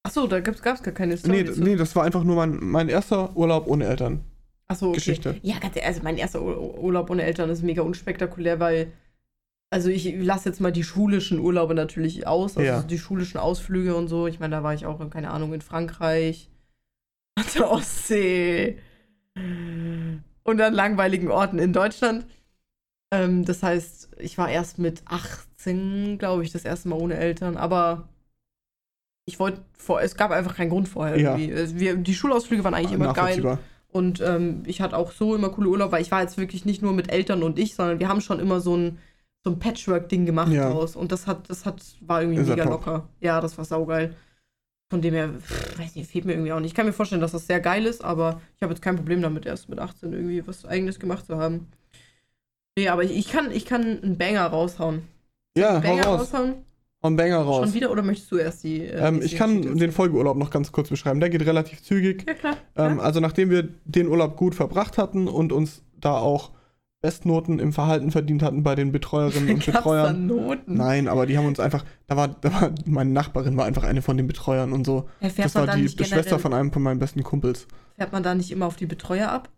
Achso, da gab es gar keine Story. Nee, nee, das war einfach nur mein, mein erster Urlaub ohne Eltern. Achso, okay. Geschichte. Ja, ganz ehrlich, also mein erster Ur- Urlaub ohne Eltern ist mega unspektakulär, weil. Also ich lasse jetzt mal die schulischen Urlaube natürlich aus, also Ja. die schulischen Ausflüge und so. Ich meine, da war ich auch, in, keine Ahnung, in Frankreich, an der Ostsee und an langweiligen Orten in Deutschland. Ähm, das heißt, ich war erst mit 18, glaube ich, das erste Mal ohne Eltern. Aber ich wollte vor, es gab einfach keinen Grund vorher. Ja. irgendwie. Wir, die Schulausflüge waren eigentlich immer geil. Und ähm, ich hatte auch so immer coole Urlaub, weil ich war jetzt wirklich nicht nur mit Eltern und ich, sondern wir haben schon immer so ein, so ein Patchwork-Ding gemacht Ja. draus. Und das hat, das hat, war irgendwie Ist mega locker. Ja, das war saugeil. Von dem her, pff, weiß nicht, fehlt mir irgendwie auch nicht. Ich kann mir vorstellen, dass das sehr geil ist, aber ich habe jetzt kein Problem damit, erst mit 18 irgendwie was eigenes gemacht zu haben. Nee, aber ich, ich kann, ich kann einen Banger raushauen. Ja, hau Banger raus. raushauen? Hau einen Banger raus. Schon wieder oder möchtest du erst die. äh, Ähm, ich kann den Folgeurlaub noch ganz kurz beschreiben. Der geht relativ zügig. Ja, klar. Ähm, Ja. also nachdem wir den Urlaub gut verbracht hatten und uns da auch Bestnoten im Verhalten verdient hatten bei den Betreuerinnen und Gab's da Betreuern. Noten? Nein, aber die haben uns einfach, da war, da war, meine Nachbarin war einfach eine von den Betreuern und so. Ja, fährt Das war da die nicht Schwester von einem von meinen besten Kumpels. Fährt man da nicht immer auf die Betreuer ab?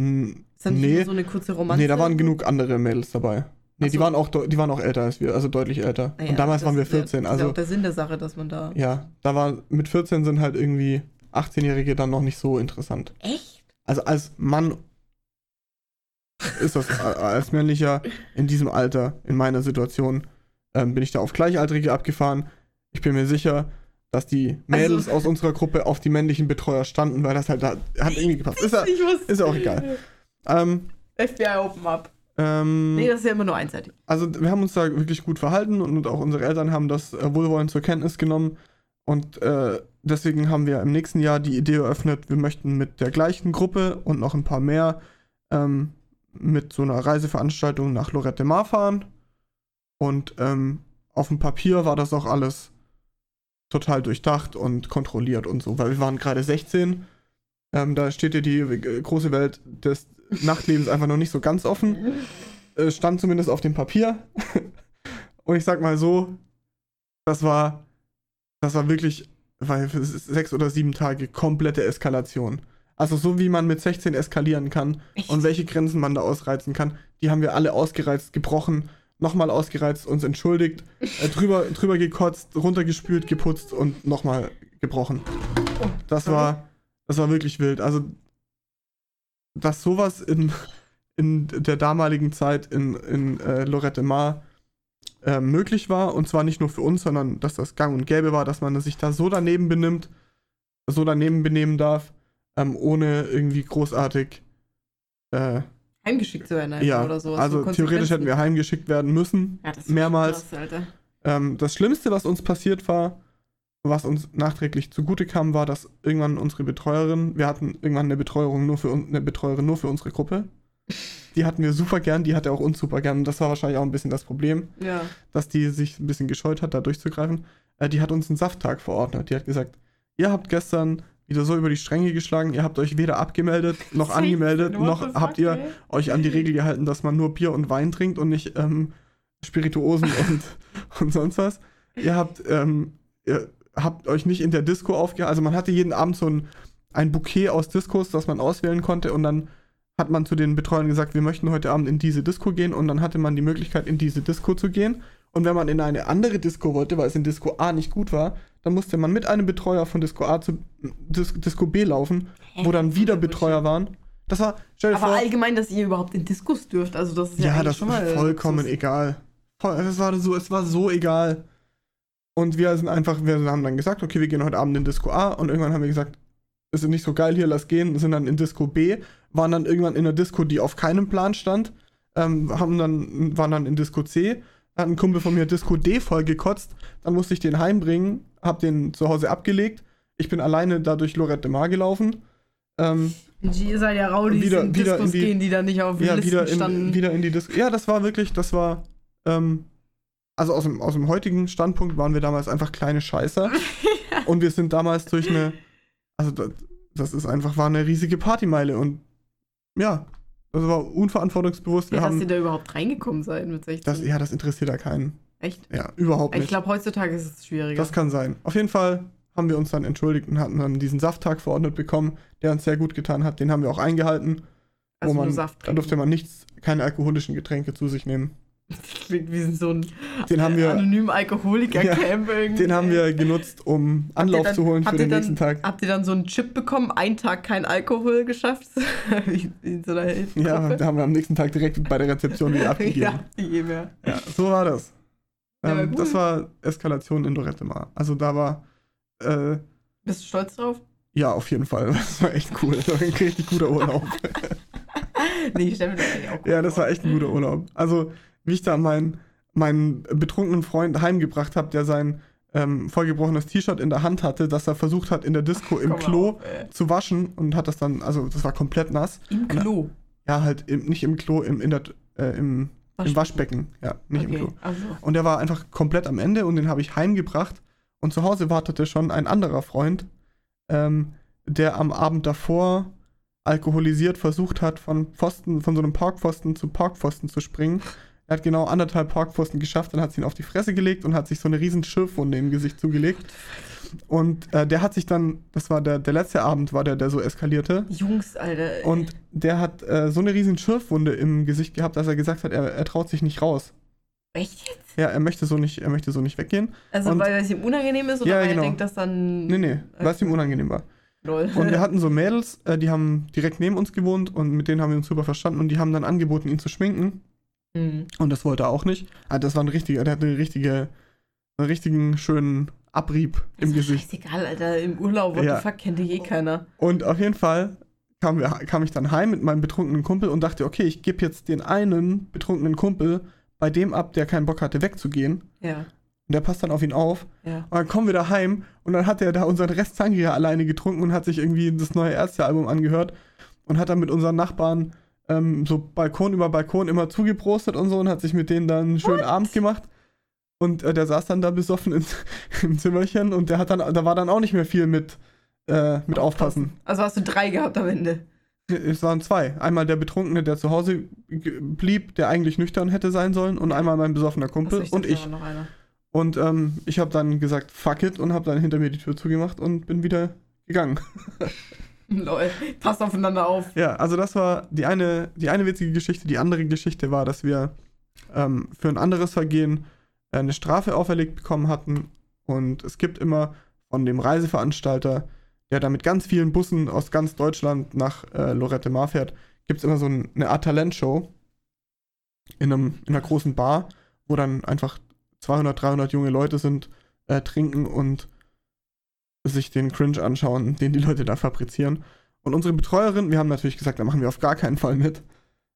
Hm, Ist da nicht nee, so eine kurze Romanze? nee, da waren genug andere Mädels dabei. Nee, Ach die so. waren auch, die waren auch älter als wir, also deutlich älter. Naja, und damals das waren wir ist ja- 14, Das ist ja also auch der Sinn der Sache, dass man da. ja, da war, mit 14 sind halt irgendwie 18-Jährige dann noch nicht so interessant. Echt? Also als Mann ist das, als männlicher in diesem Alter, in meiner Situation, ähm, bin ich da auf Gleichaltrige abgefahren. Ich bin mir sicher, dass die Mädels Also- aus unserer Gruppe auf die männlichen Betreuer standen, weil das halt da hat irgendwie gepasst. Ist ja, ist ja auch egal. ähm, FBI Open Up. ähm, Nee, das ist ja immer nur einseitig. also wir haben uns da wirklich gut verhalten und auch unsere Eltern haben das äh, wohlwollend zur Kenntnis genommen. Und äh, deswegen haben wir im nächsten Jahr die Idee eröffnet, wir möchten mit der gleichen Gruppe und noch ein paar mehr ähm, mit so einer Reiseveranstaltung nach Lorette Mar fahren. Und ähm, auf dem Papier war das auch alles total durchdacht und kontrolliert und so, weil wir waren gerade 16. Ähm, da steht dir die äh, große Welt des Nachtlebens einfach noch nicht so ganz offen äh, stand zumindest auf dem Papier. Und ich sag mal so, das war, das war wirklich, weil sechs oder sieben Tage komplette Eskalation. Also so wie man mit 16 eskalieren kann Echt? und welche Grenzen man da ausreizen kann, die haben wir alle ausgereizt, gebrochen, nochmal ausgereizt, uns entschuldigt, äh, drüber, drüber gekotzt, runtergespült, geputzt und nochmal gebrochen. Das sorry. war, das war wirklich wild. Also, dass sowas in, in der damaligen Zeit in, in äh, Lorette Mar äh, möglich war, und zwar nicht nur für uns, sondern dass das gang und gäbe war, dass man sich da so daneben benimmt, so daneben benehmen darf, ähm, ohne irgendwie großartig, äh, Heimgeschickt zu werden ja, oder sowas. also so theoretisch hätten wir heimgeschickt werden müssen. ja, das mehrmals. Krass. Ähm, das Schlimmste, was uns passiert war, was uns nachträglich zugute kam, war, dass irgendwann unsere Betreuerin, wir hatten irgendwann eine Betreuerin nur für eine Betreuerin nur für unsere Gruppe. Die hatten wir super gern, die hatte auch uns super gern. Das war wahrscheinlich auch ein bisschen das Problem, Ja. dass die sich ein bisschen gescheut hat, da durchzugreifen. Äh, die hat uns einen Safttag verordnet. Die hat gesagt, ihr habt gestern wieder so über die Stränge geschlagen, ihr habt euch weder abgemeldet noch angemeldet, noch habt ihr euch an die Regel gehalten, dass man nur Bier und Wein trinkt und nicht ähm, Spirituosen und, und sonst was. Ihr habt, ähm, ihr habt euch nicht in der Disco aufgehalten. Also man hatte jeden Abend so ein, ein Bouquet aus Diskos, das man auswählen konnte und dann hat man zu den Betreuern gesagt, wir möchten heute Abend in diese Disco gehen und dann hatte man die Möglichkeit, in diese Disco zu gehen. Und wenn man in eine andere Disco wollte, weil es in Disco A nicht gut war, dann musste man mit einem Betreuer von Disco A zu Dis Disco B laufen, wo dann Hä? wieder Betreuer waren. Das war, stell dir Aber vor, allgemein, dass ihr überhaupt in Diskus dürft, also das ist ja, ja, das schon mal ist vollkommen egal. Es, war so, es war so egal. Und wir sind einfach, wir haben dann gesagt, okay, wir gehen heute Abend in Disco A und irgendwann haben wir gesagt, es ist nicht so geil hier, lass gehen, sind dann in Disco B, waren dann irgendwann in der Disco, die auf keinem Plan stand, ähm, haben dann, waren dann in Disco C, da hat ein Kumpel von mir Disco D voll gekotzt, dann musste ich den heimbringen, hab den zu Hause abgelegt, ich bin alleine da durch Lorette de Mar gelaufen, ähm, Ihr seid ja Raudis Wieder- in wieder Diskus in die- gehen, die da nicht auf ja, Listen wieder standen. in, wieder in die Disco. Ja, das war wirklich, das war, ähm, also aus dem, aus dem heutigen Standpunkt waren wir damals einfach kleine Scheißer. Und wir sind damals durch eine, also das, das ist einfach, war eine riesige Partymeile und ja, das war unverantwortungsbewusst. Wir ja, dass ihr haben, da überhaupt reingekommen seid mit 16. das, ja, das interessiert da keinen. Echt? Ja, überhaupt Ich nicht. glaube, heutzutage ist es schwieriger. Das kann sein. Auf jeden Fall haben wir uns dann entschuldigt und hatten dann diesen Safttag verordnet bekommen, der uns sehr gut getan hat. Den haben wir auch eingehalten. also wo man, da durfte man nichts, keine alkoholischen Getränke zu sich nehmen. Klingt wie so ein Den haben wir, anonymen Alkoholiker-Camp irgendwie. den haben wir genutzt, um Anlauf dann- zu holen für den ihr nächsten dann, Tag. Habt ihr dann so einen Chip bekommen, einen Tag kein Alkohol geschafft? wie in so einer Ja, da haben wir am nächsten Tag direkt bei der Rezeption wieder abgegeben. ja, je mehr. Ja, so war das. Ähm, gut. das war Eskalation in Lorette Mar. Also da war, äh, Bist du stolz drauf? ja, auf jeden Fall. Das war echt cool. Das war ein richtig guter Urlaub. Nee, ich stelle mir das auch gut ja, das war echt ein guter Urlaub. Also, wie ich da meinen, meinen betrunkenen Freund heimgebracht habe, der sein ähm, vollgebrochenes T-Shirt in der Hand hatte, das er versucht hat, in der Disco im Komm mal Klo auf, zu waschen und hat das dann, also das war komplett nass. Im Klo. Ja, halt im, nicht im Klo, im, in der, äh, im, im Waschbecken. Waschbecken. Ja, nicht im okay. Klo. Also, Und der war einfach komplett am Ende und den habe ich heimgebracht. Und zu Hause wartete schon ein anderer Freund, ähm, der am Abend davor alkoholisiert versucht hat, von Pfosten, von so einem Parkpfosten zu Parkpfosten zu springen. Er hat genau anderthalb Parkpfosten geschafft, dann hat sie ihn auf die Fresse gelegt und hat sich so eine riesen Schürfwunde im Gesicht zugelegt. Und äh, der hat sich dann, das war der, der letzte Abend, war der, der so eskalierte. Jungs, Alter. Und der hat äh, so eine riesen Schürfwunde im Gesicht gehabt, dass er gesagt hat, er, er traut sich nicht raus. Echt jetzt? Ja, er möchte so nicht, er möchte so nicht weggehen. Also, Und- weil es ihm unangenehm ist oder Ja, weil genau. er denkt, dass dann. Nee, nee, weil es ihm unangenehm war. Lol. Und wir hatten so Mädels, äh, die haben direkt neben uns gewohnt und mit denen haben wir uns super verstanden und die haben dann angeboten, ihn zu schminken. Hm. Und das wollte er auch nicht. Ah, das war ein richtiger, der hatte eine richtige, einen richtigen schönen Abrieb im Ist doch Gesicht. Scheißegal, Alter. Im Urlaub, what Ja. the fuck, kennt eh keiner. Und auf jeden Fall kam, wir, kam ich dann heim mit meinem betrunkenen Kumpel und dachte, okay, ich gebe jetzt den einen betrunkenen Kumpel bei dem ab, der keinen Bock hatte, wegzugehen. Ja, Und der passt dann auf ihn auf. ja. Und dann kommen wir da heim und dann hat er da unseren Rest Sangria alleine getrunken und hat sich irgendwie das neue Ärztealbum angehört und hat dann mit unseren Nachbarn ähm, so Balkon über Balkon immer zugeprostet und so und hat sich mit denen dann einen schönen Abend gemacht. Und äh, der saß dann da besoffen in, im Zimmerchen und der hat dann, da war dann auch nicht mehr viel mit, äh, mit aufpassen. Also hast du drei gehabt am Ende. Es waren zwei. Einmal der Betrunkene, der zu Hause blieb, der eigentlich nüchtern hätte sein sollen, und einmal mein besoffener Kumpel Achso, und ich. Und ähm, ich habe dann gesagt, fuck it, und habe dann hinter mir die Tür zugemacht und bin wieder gegangen. Lol. Passt aufeinander auf. Ja, also das war die eine, die eine witzige Geschichte. Die andere Geschichte war, dass wir ähm, für ein anderes Vergehen eine Strafe auferlegt bekommen hatten. Und es gibt immer von dem Reiseveranstalter, der da mit ganz vielen Bussen aus ganz Deutschland nach äh, Lorette Mar fährt, gibt es immer so ein, eine Art Talentshow in, einem, in einer großen Bar, wo dann einfach 200, 300 junge Leute sind, äh, trinken und sich den Cringe anschauen, den die Leute da fabrizieren. Und unsere Betreuerin, wir haben natürlich gesagt, da machen wir auf gar keinen Fall mit.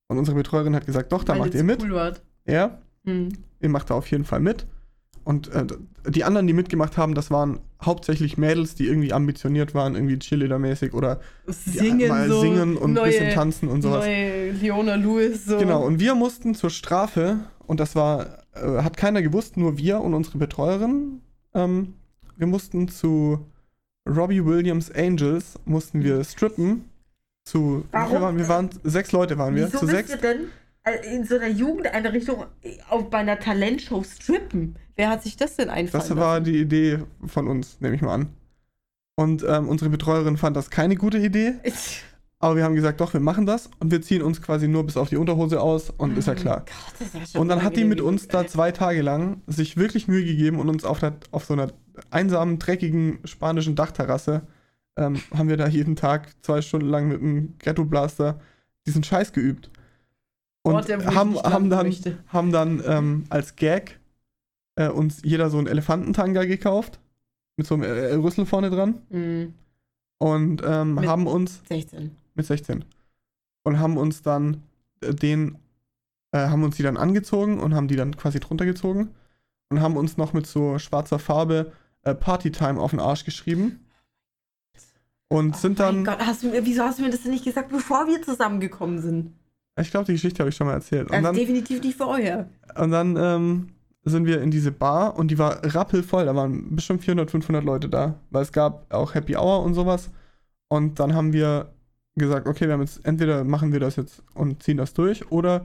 Und unsere Betreuerin hat gesagt, doch, da Weil macht ihr mit. Cool wart. Ja, Hm. Ihr macht da auf jeden Fall mit. Und äh, die anderen, die mitgemacht haben, das waren hauptsächlich Mädels, die irgendwie ambitioniert waren, irgendwie Cheerleader-mäßig oder Singen mal so. singen und ein bisschen tanzen und sowas. Neue Leona Lewis so. Genau, und wir mussten zur Strafe, und das war, äh, hat keiner gewusst, nur wir und unsere Betreuerin, ähm, wir mussten zu Robbie Williams Angels, mussten wir strippen. Zu, Warum? viel waren, wir waren, sechs Leute waren wir, Wieso zu müsst sechs. ihr denn in so einer Jugendeinrichtung äh, auf, bei einer Talentshow strippen? Wer hat sich das denn einfallen Das war lassen? die Idee von uns, nehme ich mal an. Und ähm, unsere Betreuerin fand das keine gute Idee, Ich, aber wir haben gesagt, doch, wir machen das und wir ziehen uns quasi nur bis auf die Unterhose aus und ist ja klar. Gott, ist ja Und dann hat die mit uns da zwei Tage lang sich wirklich Mühe gegeben und uns auf, der, auf so einer einsamen, dreckigen spanischen Dachterrasse ähm, haben wir da jeden Tag zwei Stunden lang mit einem Ghetto-Blaster diesen Scheiß geübt. Und Ort, der, wo ich haben, haben dann, haben dann ähm, als Gag äh, uns jeder so einen Elefantentanga gekauft. Mit so einem äh, Rüssel vorne dran. Hm, Und ähm, haben uns 16. mit 16. Und haben uns dann äh, den, äh, haben uns die dann angezogen und haben die dann quasi drunter gezogen und haben uns noch mit so schwarzer Farbe äh, Partytime auf den Arsch geschrieben. Und sind oh mein dann, Gott, hast du, wieso hast du mir das denn nicht gesagt, bevor wir zusammengekommen sind? Ich glaube, die Geschichte habe ich schon mal erzählt. Und Also dann, definitiv nicht vorher. und dann ähm, sind wir in diese Bar und die war rappelvoll. Da waren bestimmt 400, 500 Leute da, weil es gab auch Happy Hour und sowas. Und dann haben wir gesagt, okay, wir haben jetzt entweder machen wir das jetzt und ziehen das durch oder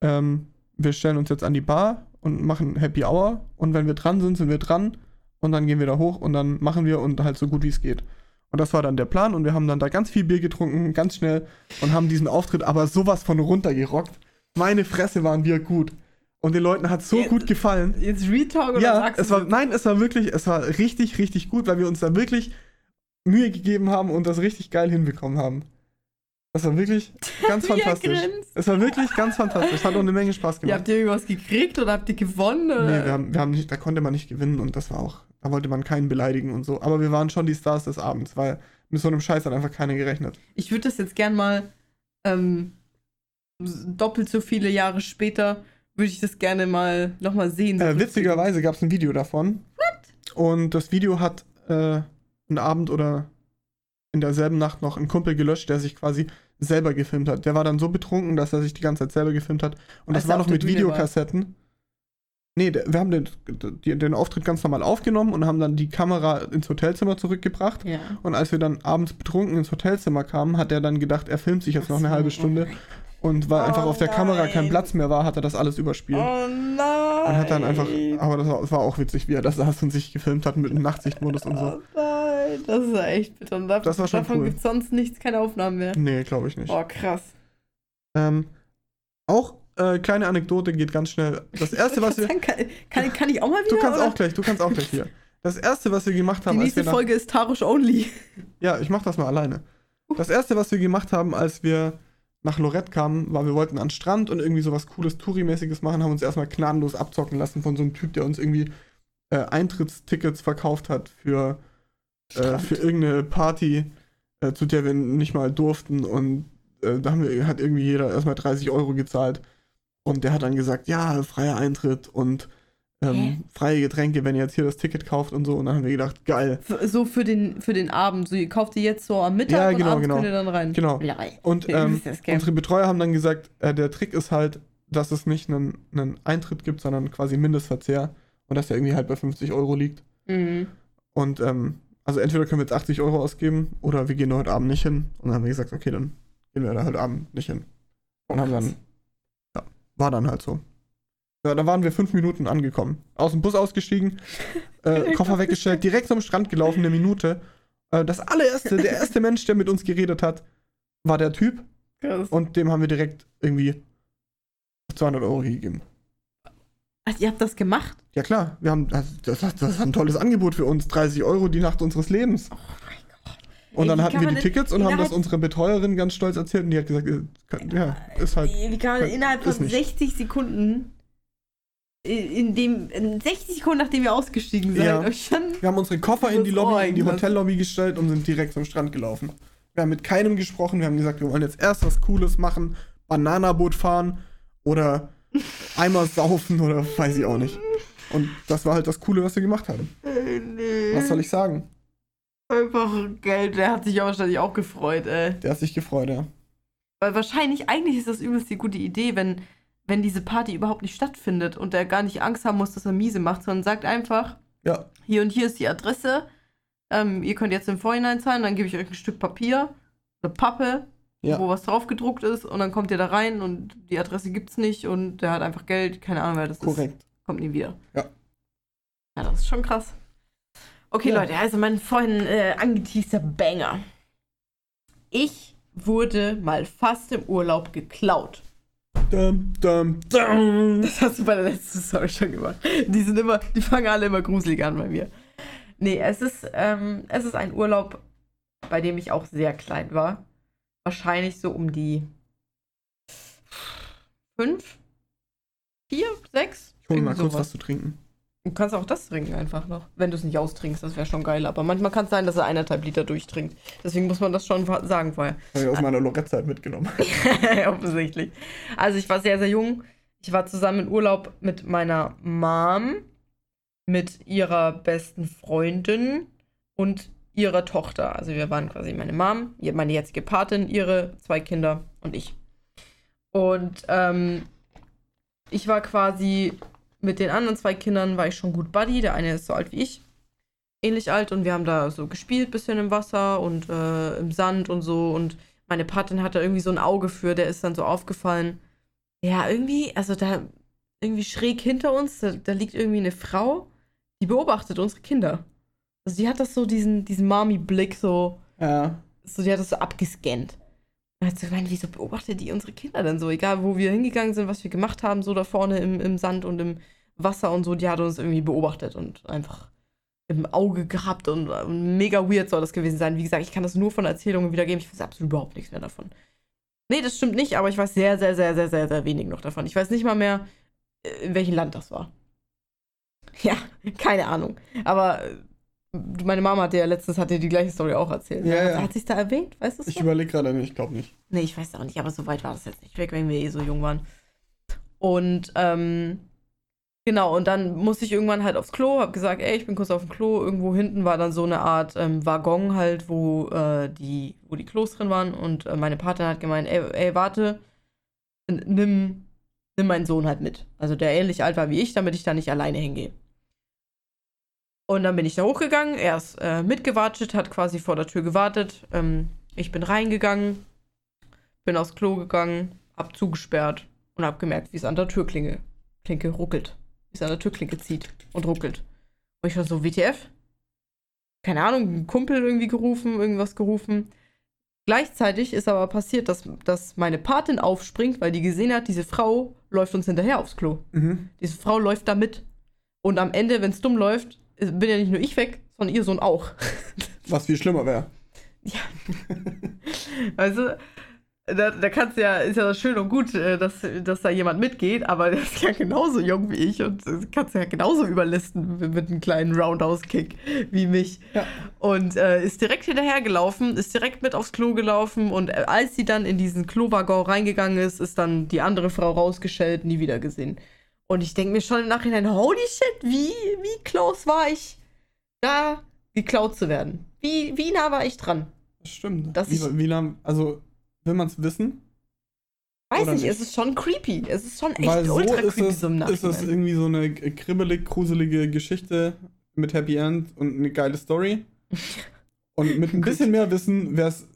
ähm, wir stellen uns jetzt an die Bar und machen Happy Hour und wenn wir dran sind, sind wir dran und dann gehen wir da hoch und dann machen wir und halt so gut wie es geht. Und das war dann der Plan und wir haben dann da ganz viel Bier getrunken, ganz schnell und haben diesen Auftritt aber sowas von runtergerockt. Meine Fresse waren wir gut. Und den Leuten hat so Jetzt- gut gefallen. Jetzt Retalk oder Ja, sagst es war, nein, es war wirklich, es war richtig, richtig gut, weil wir uns da wirklich Mühe gegeben haben und das richtig geil hinbekommen haben. Das war wirklich ganz fantastisch. Es war wirklich ganz fantastisch. Hat auch eine Menge Spaß Ja, gemacht. habt ihr irgendwas gekriegt oder habt ihr gewonnen? Oder? Nee, wir haben, wir haben nicht, da konnte man nicht gewinnen und das war auch, da wollte man keinen beleidigen und so. Aber wir waren schon die Stars des Abends, weil mit so einem Scheiß hat einfach keiner gerechnet. Ich würde das jetzt gern mal ähm, doppelt so viele Jahre später, würde ich das gerne mal nochmal sehen. so Äh, witzigerweise gab es ein Video davon. Und das Video hat äh, einen Abend oder in derselben Nacht noch ein Kumpel gelöscht, der sich quasi selber gefilmt hat. Der war dann so betrunken, dass er sich die ganze Zeit selber gefilmt hat. Und Als das war noch mit Bühne war. Videokassetten. Nee, wir haben den, den Auftritt ganz normal aufgenommen und haben dann die Kamera ins Hotelzimmer zurückgebracht. Ja. Und als wir dann abends betrunken ins Hotelzimmer kamen, hat er dann gedacht, er filmt sich jetzt noch eine halbe Stunde. Und weil Oh einfach auf der Kamera kein nein. Platz mehr war, hat er das alles überspielt. Oh nein. Und hat dann einfach, aber das war, das war auch witzig, wie er das saß und sich gefilmt hat mit dem Nachtsichtmodus und Oh so. nein, das ist ja echt bitter. Und da- Das war schon davon cool. gibt sonst nichts, keine Aufnahmen mehr. Nee, glaube ich nicht. Oh, krass. Ähm, auch äh, kleine Anekdote geht ganz schnell. Das erste, was wir. Kann, kann, kann ich auch mal wieder? Du kannst oder? auch gleich, du kannst auch gleich hier. Das erste, was wir gemacht Die haben, als nächste wir nach, Folge ist Tarosch Only. Ja, ich mach das mal alleine. Das erste, was wir gemacht haben, als wir nach Lorette kamen, war, wir wollten an den Strand und irgendwie sowas cooles Touri-mäßiges machen, haben uns erstmal gnadenlos abzocken lassen von so einem Typ, der uns irgendwie äh, Eintrittstickets verkauft hat für, äh, für irgendeine Party, äh, zu der wir nicht mal durften und äh, da haben wir, hat irgendwie jeder erstmal 30 Euro gezahlt und der hat dann gesagt, ja, freier Eintritt und? Ähm, freie Getränke, wenn ihr jetzt hier das Ticket kauft und so und dann haben wir gedacht, geil. F- So für den, für den Abend. So, ihr kauft die jetzt so am Mittag Ja, und genau, abends genau. könnt ihr dann rein. Genau. Und ähm, unsere Betreuer haben dann gesagt, äh, der Trick ist halt, dass es nicht einen, einen Eintritt gibt, sondern quasi Mindestverzehr und dass der irgendwie halt bei 50 Euro liegt. Mhm. Und ähm, also entweder können wir jetzt 80 Euro ausgeben oder wir gehen da heute Abend nicht hin. Und dann haben wir gesagt, okay, dann gehen wir da heute Abend nicht hin. Und haben dann, ja, war dann halt so. Ja, da waren wir fünf Minuten angekommen. Aus dem Bus ausgestiegen, äh, Koffer weggestellt, direkt zum Strand gelaufen, eine Minute. Äh, das allererste, der erste Mensch, der mit uns geredet hat, war der Typ. Krass. Und dem haben wir direkt irgendwie 200 Euro gegeben. Also, ihr habt das gemacht? Ja klar, wir haben, das, das, das ist ein tolles Angebot für uns. 30 Euro die Nacht unseres Lebens. Oh mein Gott. Und dann hatten wir die Tickets und haben das unserer Betreuerin ganz stolz erzählt und die hat gesagt, äh, ja, ist halt. Wie kann man Kann- innerhalb von nicht. 60 Sekunden, in dem, in 60 Sekunden nachdem ihr ausgestiegen seid, Ja. euch schon. Wir haben unsere Koffer in die Lobby, in die. Hotellobby gestellt und sind direkt zum Strand gelaufen. Wir haben mit keinem gesprochen, wir haben gesagt, wir wollen jetzt erst was Cooles machen, Bananaboot fahren oder Eimer saufen oder weiß ich auch nicht. Und das war halt das Coole, was wir gemacht haben. Nee. Was soll ich sagen? Einfach Geld, der hat sich ja wahrscheinlich auch gefreut, ey. Der hat sich gefreut, ja. Weil wahrscheinlich, eigentlich ist das übelst die gute Idee, wenn, wenn diese Party überhaupt nicht stattfindet und er gar nicht Angst haben muss, dass er miese macht, sondern sagt einfach, Ja, hier und hier ist die Adresse, ähm, ihr könnt jetzt im Vorhinein zahlen, dann gebe ich euch ein Stück Papier, eine Pappe, Ja. wo was drauf gedruckt ist und dann kommt ihr da rein und die Adresse gibt's nicht und der hat einfach Geld, keine Ahnung, wer das ist, korrekt. kommt nie wieder. Ja. Ja, das ist schon krass. Okay, Ja. Leute, also mein vorhin äh, angeteaster Banger. Ich wurde mal fast im Urlaub geklaut. Dum, dum, dum. Das hast du bei der letzten Story schon gemacht. Die sind immer, die fangen alle immer gruselig an bei mir. Nee, es ist, ähm, es ist ein Urlaub, bei dem ich auch sehr klein war. Wahrscheinlich so um die fünf, vier, sechs. Ich hole mal kurz was zu trinken. Du kannst auch das trinken einfach noch. Wenn du es nicht austrinkst, das wäre schon geil. Aber manchmal kann es sein, dass er eineinhalb Liter durchtrinkt. Deswegen muss man das schon sagen vorher. Habe ich aus meiner Lorette-Zeit mitgenommen. Offensichtlich. Also ich war sehr, sehr jung. Ich war zusammen in Urlaub mit meiner Mom, mit ihrer besten Freundin und ihrer Tochter. Also wir waren quasi meine Mom, meine jetzige Patin, ihre zwei Kinder und ich. Und ähm, ich war quasi mit den anderen zwei Kindern war ich schon gut Buddy. Der eine ist so alt wie ich, ähnlich alt und wir haben da so gespielt, bisschen im Wasser und äh, im Sand und so und meine Patin hatte irgendwie so ein Auge für, der ist dann so aufgefallen. Ja, irgendwie, also da irgendwie schräg hinter uns, da, da liegt irgendwie eine Frau, die beobachtet unsere Kinder. Also die hat das so diesen diesen Mami Blick so Ja. so, die hat das so abgescannt. Sie gemeint, wieso beobachtet die unsere Kinder denn so? Egal, wo wir hingegangen sind, was wir gemacht haben, so da vorne im, im Sand und im Wasser und so, die hat uns irgendwie beobachtet und einfach im Auge gehabt und, und mega weird soll das gewesen sein. Wie gesagt, ich kann das nur von Erzählungen wiedergeben. Ich weiß absolut überhaupt nichts mehr davon. Nee, das stimmt nicht, aber ich weiß sehr, sehr, sehr, sehr, sehr, sehr wenig noch davon. Ich weiß nicht mal mehr, äh, in welchem Land das war. Ja, keine Ahnung. Aber äh, meine Mama hat dir ja letztens hat dir die gleiche Story auch erzählt. Ja, hat, ja. hat sich da erwähnt? Weißt du? Ich überlege gerade nicht, ich glaube nicht. Nee, ich weiß auch nicht, aber so weit war das jetzt nicht weg, wenn wir eh so jung waren. Und ähm, genau, und dann musste ich irgendwann halt aufs Klo, hab gesagt, ey, ich bin kurz auf dem Klo. Irgendwo hinten war dann so eine Art ähm, Waggon halt, wo, äh, die, wo die Klos drin waren. Und äh, meine Partnerin hat gemeint, ey, ey, warte, nimm, nimm meinen Sohn halt mit. Also der ähnlich alt war wie ich, damit ich da nicht alleine hingehe. Und dann bin ich da hochgegangen, er ist äh, mitgewartet, hat quasi vor der Tür gewartet. Ähm, ich bin reingegangen, bin aufs Klo gegangen, hab zugesperrt und hab gemerkt, wie es an der Türklinge Klinke ruckelt. Wie es an der Türklinke zieht und ruckelt. Und ich war so, WTF? Keine Ahnung, ein Kumpel irgendwie gerufen, irgendwas gerufen. Gleichzeitig ist aber passiert, dass, dass meine Patin aufspringt, weil die gesehen hat, diese Frau läuft uns hinterher aufs Klo. Mhm. Diese Frau läuft da mit. Und am Ende, wenn es dumm läuft, bin ja nicht nur ich weg, sondern ihr Sohn auch. Was viel schlimmer wäre. Ja. Also, da, da kannst du ja, ist ja schön und gut, äh, dass, dass da jemand mitgeht, aber der ist ja genauso jung wie ich und äh, kannst ja genauso überlisten mit, mit einem kleinen Roundhouse-Kick wie mich. Ja. Und äh, ist direkt hinterhergelaufen, ist direkt mit aufs Klo gelaufen und äh, als sie dann in diesen Klowaggon reingegangen ist, ist dann die andere Frau rausgeschellt, nie wieder gesehen. Und ich denke mir schon im Nachhinein, holy shit, wie, wie close war ich, da geklaut zu werden? Wie, wie nah war ich dran? Das stimmt. Dass wie, ich- wie lang, also, will man es wissen? Weiß nicht, nicht? es ist schon creepy. Es ist schon echt Weil so ultra ist creepy es, so im ist es Nachhinein. irgendwie so eine kribbelig, gruselige Geschichte mit Happy End und eine geile Story. Und mit ein bisschen mehr Wissen wäre es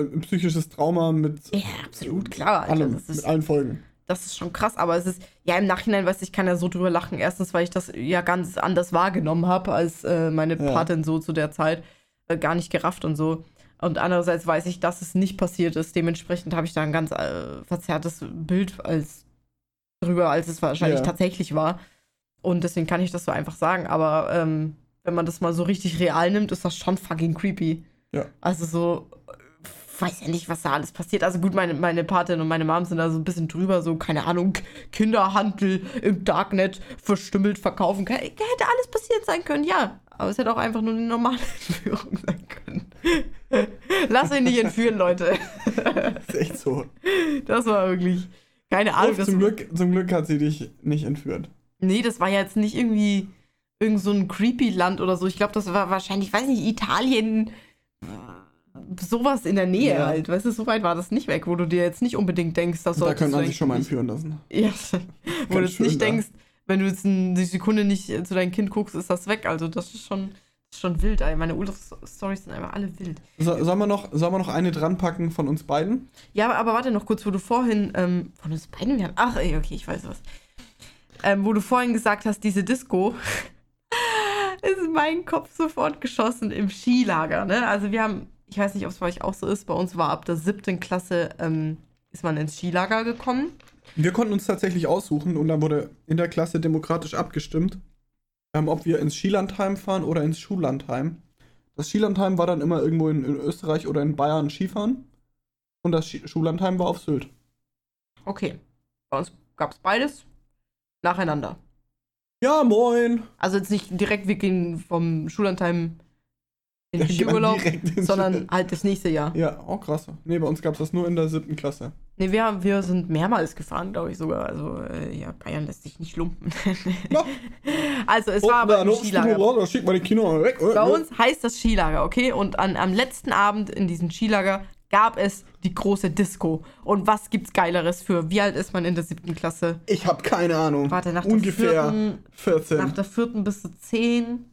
ein psychisches Trauma mit Ja, absolut, klar. Alter, allem, mit allen Folgen. Das ist schon krass, aber es ist, ja, im Nachhinein, weißt du, ich kann ja so drüber lachen. Erstens, weil ich das ja ganz anders wahrgenommen habe als äh, meine Ja. Patin so zu der Zeit. Äh, gar nicht gerafft und so. Und andererseits weiß ich, dass es nicht passiert ist. Dementsprechend habe ich da ein ganz äh, verzerrtes Bild als drüber, als es wahrscheinlich Ja. tatsächlich war. Und deswegen kann ich das so einfach sagen. Aber ähm, wenn man das mal so richtig real nimmt, ist das schon fucking creepy. Ja. Also so, weiß ja nicht, was da alles passiert. Also gut, meine, meine Patin und meine Mom sind da so ein bisschen drüber, so, keine Ahnung, Kinderhandel im Darknet verstümmelt verkaufen. Ke- Hätte alles passiert sein können, ja. Aber es hätte auch einfach nur eine normale Entführung sein können. Lass ihn nicht entführen, Leute. Das ist echt so. Das war wirklich, keine Ahnung. Das, zum, Glück, zum Glück hat sie dich nicht entführt. nee, das war ja jetzt nicht irgendwie irgend so ein creepy Land oder so. Ich glaube, das war wahrscheinlich, weiß nicht, Italien, sowas in der Nähe Ja. halt. Weißt du, so weit war das nicht weg, wo du dir jetzt nicht unbedingt denkst, dass Da solltest könnte du man sich schon mal entführen lassen. Ja, wo du jetzt nicht da. denkst, wenn du jetzt eine Sekunde nicht äh, zu deinem Kind guckst, ist das weg. Also das ist schon, das ist schon wild. Ey. Meine Urlaubsstories sind einfach alle wild. So, sollen, wir noch, sollen wir noch eine dran packen von uns beiden? Ja, aber, aber warte noch kurz, wo du vorhin, ähm, von uns beiden, wir ach, ey, okay, ich weiß was. Ähm, wo du vorhin gesagt hast, diese Disco, ist in meinen Kopf sofort geschossen im Skilager, ne? Also wir haben, ich weiß nicht, ob es bei euch auch so ist, bei uns war ab der siebten Klasse, ähm, ist man ins Skilager gekommen. Wir konnten uns tatsächlich aussuchen und dann wurde in der Klasse demokratisch abgestimmt, ähm, ob wir ins Skilandheim fahren oder ins Schullandheim. Das Skilandheim war dann immer irgendwo in, in Österreich oder in Bayern Skifahren und das Ski Schullandheim war auf Sylt. Okay. Bei uns gab es beides nacheinander. Ja, moin! Also jetzt nicht direkt, wir gehen vom Schullandheim in den Ich war Urlaub, direkt ins sondern halt das nächste Jahr. Ja, oh krass. Nee, bei uns gab es das nur in der siebten Klasse. Nee, wir, wir sind mehrmals gefahren, glaube ich sogar. Also, äh, ja, Bayern lässt sich nicht lumpen. Ja. also, es war aber im Skilager. Da schickt mal die Kinder weg. Bei uns heißt das Skilager, okay? Und an, am letzten Abend in diesem Skilager gab es die große Disco. Und was gibt's Geileres für? Wie alt ist man in der siebten Klasse? Ich habe keine Ahnung. Warte, nach der Ungefähr vierten, 14. nach der vierten bis zu zehn.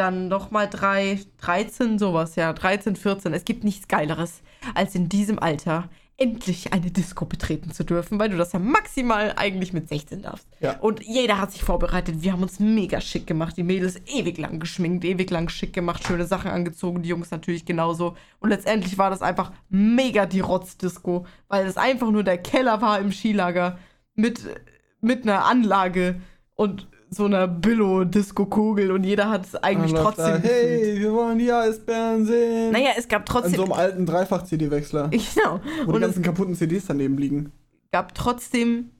Dann nochmal drei, 13, sowas, ja, 13, 14. Es gibt nichts Geileres, als in diesem Alter endlich eine Disco betreten zu dürfen, weil du das ja maximal eigentlich mit 16 darfst. Ja. Und jeder hat sich vorbereitet. Wir haben uns mega schick gemacht. Die Mädels ewig lang geschminkt, ewig lang schick gemacht, schöne Sachen angezogen, die Jungs natürlich genauso. Und letztendlich war das einfach mega die Rotzdisco, weil es einfach nur der Keller war im Skilager mit, mit einer Anlage und so einer Billo-Disco-Kugel und jeder hat es eigentlich trotzdem. Da, hey, wir wollen die Eisbären sehen. naja, es gab trotzdem. so einem alten Dreifach-CD-Wechsler, genau. wo die Und es ganzen kaputten CDs daneben liegen. gab trotzdem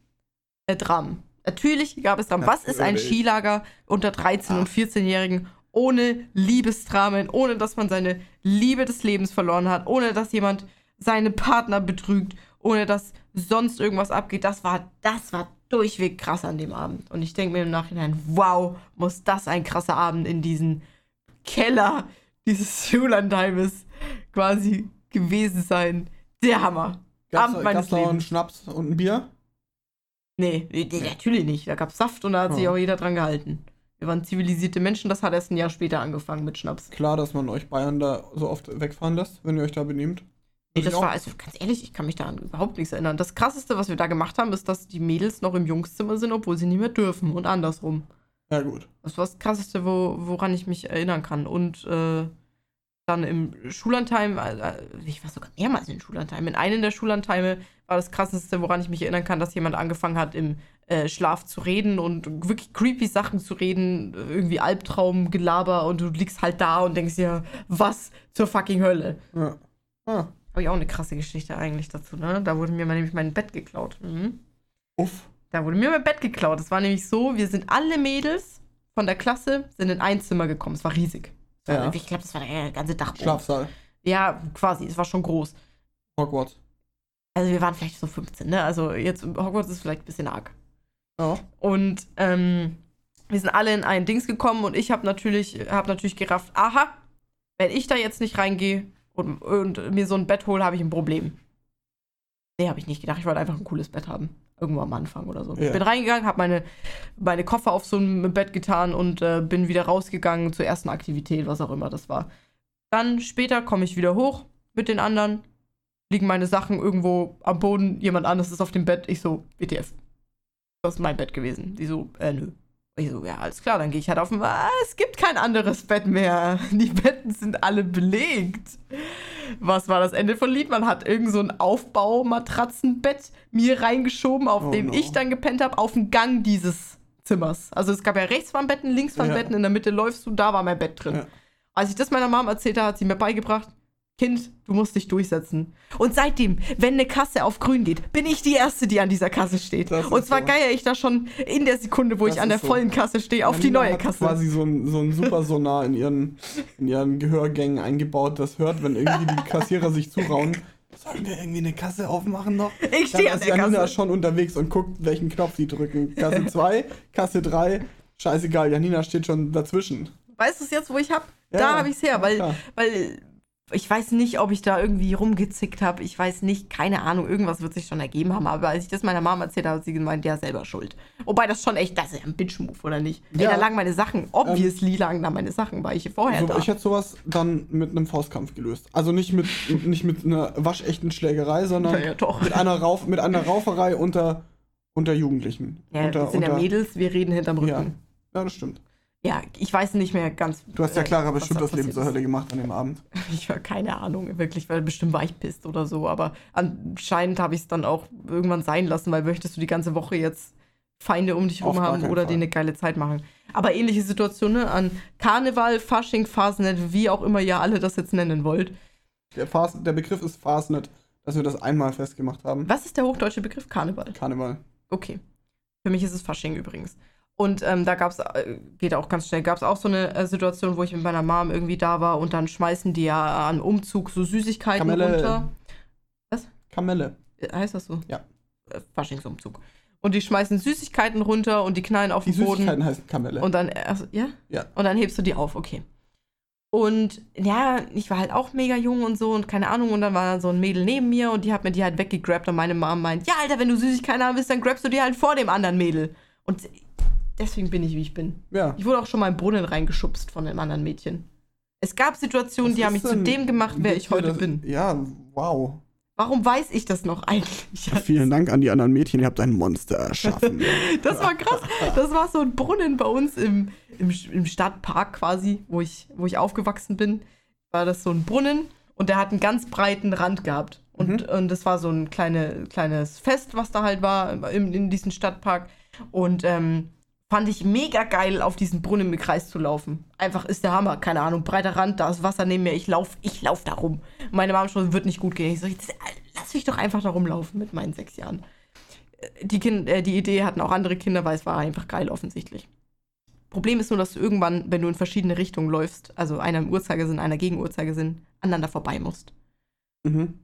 äh, Dramen. Natürlich gab es Dramen. Was ist ein. Skilager unter 13- und Ach. 14-Jährigen ohne Liebesdramen, ohne dass man seine Liebe des Lebens verloren hat, ohne dass jemand seinen Partner betrügt, ohne dass sonst irgendwas abgeht? Das war, das war durchweg krass an dem Abend. Und ich denke mir im Nachhinein, wow, muss das ein krasser Abend in diesen Keller dieses Schullandheimes quasi gewesen sein. Der Hammer. Gab's, Abend meines gab's da auch einen Lebens. Schnaps und ein Bier? Nee, nee, nee, natürlich nicht. Da gab es Saft und da hat sich Ja. auch jeder dran gehalten. Wir waren zivilisierte Menschen, das hat erst ein Jahr später angefangen mit Schnaps. Klar, dass man euch Bayern da so oft wegfahren lässt, wenn ihr euch da benehmt. Nee, das war, also ganz ehrlich, ich kann mich daran überhaupt nichts erinnern. Das krasseste, was wir da gemacht haben, ist, dass die Mädels noch im Jungszimmer sind, obwohl sie nicht mehr dürfen und andersrum. Ja, gut. Das war das krasseste, wo, woran ich mich erinnern kann. Und äh, dann im Schullandheim, äh, ich war sogar mehrmals in Schullandheim. In einem der Schullandheime war das krasseste, woran ich mich erinnern kann, dass jemand angefangen hat, im äh, Schlaf zu reden und wirklich creepy Sachen zu reden, irgendwie Albtraum, Gelaber und du liegst halt da und denkst dir, was zur fucking Hölle. Ja. Ah, Habe ich auch eine krasse Geschichte eigentlich dazu, ne? Da wurde mir mal nämlich mein Bett geklaut. Mhm. uff. Da wurde mir mein Bett geklaut. Es war nämlich so, wir sind alle Mädels von der Klasse, sind in ein Zimmer gekommen. Es war riesig. Ja. Ich glaube, das war der ganze Dachboden. Schlafsaal. Ja, quasi. Es war schon groß. Hogwarts. Also wir waren vielleicht so 15, ne? Also jetzt Hogwarts ist vielleicht ein bisschen arg. Ja. Und ähm, wir sind alle in ein Dings gekommen und ich habe natürlich, hab natürlich gerafft, aha, wenn ich da jetzt nicht reingehe und, und mir so ein Bett hole, habe ich ein Problem. Nee, habe ich nicht gedacht. Ich wollte einfach ein cooles Bett haben. Irgendwo am Anfang oder so. Ja. Ich bin reingegangen, habe meine, meine Koffer auf so ein Bett getan und äh, bin wieder rausgegangen zur ersten Aktivität, was auch immer das war. Dann später komme ich wieder hoch mit den anderen, liegen meine Sachen irgendwo am Boden, jemand anderes ist auf dem Bett. Ich so, WTF. Das ist mein Bett gewesen. Die so, äh, nö. Ich so, ja, alles klar, dann gehe ich halt auf den. Ah, es gibt kein anderes Bett mehr. Die Betten sind alle belegt. Was war das Ende von Lied? Man hat irgend so ein Aufbaumatratzenbett mir reingeschoben, auf Oh dem no. ich dann gepennt habe, auf dem Gang dieses Zimmers. Also es gab ja rechts waren Betten, links waren Ja. Betten, in der Mitte läufst du, da war mein Bett drin. Ja. Als ich das meiner Mom erzählt habe, hat sie mir beigebracht, Kind, du musst dich durchsetzen. Und seitdem, wenn eine Kasse auf grün geht, bin ich die Erste, die an dieser Kasse steht. Das Und zwar so. geier ich da schon in der Sekunde, wo Das ich an der so. vollen Kasse stehe, auf die Janina neue hat Kasse. quasi so ein, so ein super Sonar in ihren, in ihren Gehörgängen eingebaut, das hört, wenn irgendwie die Kassierer sich zurauen. Sollen wir irgendwie eine Kasse aufmachen noch? Ich stehe an ist der Janina Kasse. schon unterwegs und guckt, welchen Knopf die drücken. Kasse 2, Kasse 3, scheißegal, Janina steht schon dazwischen. Weißt du es jetzt, wo ich hab? Ja, da habe ich es her, weil, weil ich weiß nicht, ob ich da irgendwie rumgezickt habe. Ich weiß nicht, keine Ahnung, irgendwas wird sich schon ergeben haben. Aber als ich das meiner Mama erzählt habe, hat sie gemeint, ja, selber schuld. Wobei das schon echt, das ist ja ein Bitch-Move, oder nicht? Ey, Ja. da lagen meine Sachen, obviously lagen da meine Sachen, weil ich hier vorher So, da. ich hätte sowas dann mit einem Faustkampf gelöst. Also nicht mit, nicht mit einer waschechten Schlägerei, sondern Ja, ja, mit einer, Rauf, mit einer Rauferei unter, unter Jugendlichen. ja, unter, wir sind ja unter- Mädels, wir reden hinterm Rücken. Ja. Ja, das stimmt. Ja, ich weiß nicht mehr ganz. Du hast ja äh, Clara was bestimmt da das Leben zur. Hölle gemacht an dem Abend. Ich war keine Ahnung, wirklich, weil bestimmt war ich pisst oder so. Aber anscheinend habe ich es dann auch irgendwann sein lassen, weil möchtest du die ganze Woche jetzt Feinde um dich rum haben oder dir eine geile Zeit machen. Aber ähnliche Situationen ne, an Karneval, Fasching, Fasnet, wie auch immer ihr alle das jetzt nennen wollt. Der, Fas der Begriff ist Fastnet, dass wir das einmal festgemacht haben. Was ist der hochdeutsche Begriff Karneval? Karneval. Okay. Für mich ist es Fasching übrigens. Und ähm, da gab es, äh, geht auch ganz schnell, gab es auch so eine äh, Situation, wo ich mit meiner Mom irgendwie da war und dann schmeißen die ja an Umzug so Süßigkeiten Kamelle. runter. Kamelle. Äh, Heißt das so? Ja. Faschingsumzug. Und die schmeißen Süßigkeiten runter und die knallen auf Die den Boden. Süßigkeiten heißen Kamelle. Und dann, also, ja? Ja. Und dann hebst du die auf, okay. Und ja, ich war halt auch mega jung und so und keine Ahnung. Und dann war dann so ein Mädel neben mir und die hat mir die halt weggegrabt und meine Mom meint, ja, Alter, wenn du Süßigkeiten haben willst, dann grabst du die halt vor dem anderen Mädel. Und deswegen bin ich, wie ich bin. ja. Ich wurde auch schon mal im Brunnen reingeschubst von einem anderen Mädchen. Es gab Situationen, Was die haben mich zu dem gemacht, wer ich heute das- bin. Ja, wow. Warum weiß ich das noch eigentlich? Vielen Dank an die anderen Mädchen, ihr habt ein Monster erschaffen. Das war krass. Das war so ein Brunnen bei uns im, im, im Stadtpark quasi, wo ich, wo ich aufgewachsen bin. War das so ein Brunnen und der hat einen ganz breiten Rand gehabt. Und, und das war so ein kleine, kleines Fest, was da halt war in, in diesem Stadtpark. Und ähm, fand ich mega geil, auf diesen Brunnen im Kreis zu laufen. Einfach ist der Hammer. Keine Ahnung, breiter Rand, da ist Wasser neben mir, ich lauf, ich lauf da rum. Meine Mama schon, wird nicht gut gehen. Ich so, jetzt, lass mich doch einfach da rumlaufen mit meinen sechs Jahren. Die, kind, äh, die Idee hatten auch andere Kinder, weil es war einfach geil offensichtlich. Problem ist nur, dass du irgendwann, wenn du in verschiedene Richtungen läufst, also einer im Uhrzeigersinn, einer gegen Uhrzeigersinn, aneinander vorbei musst. mhm.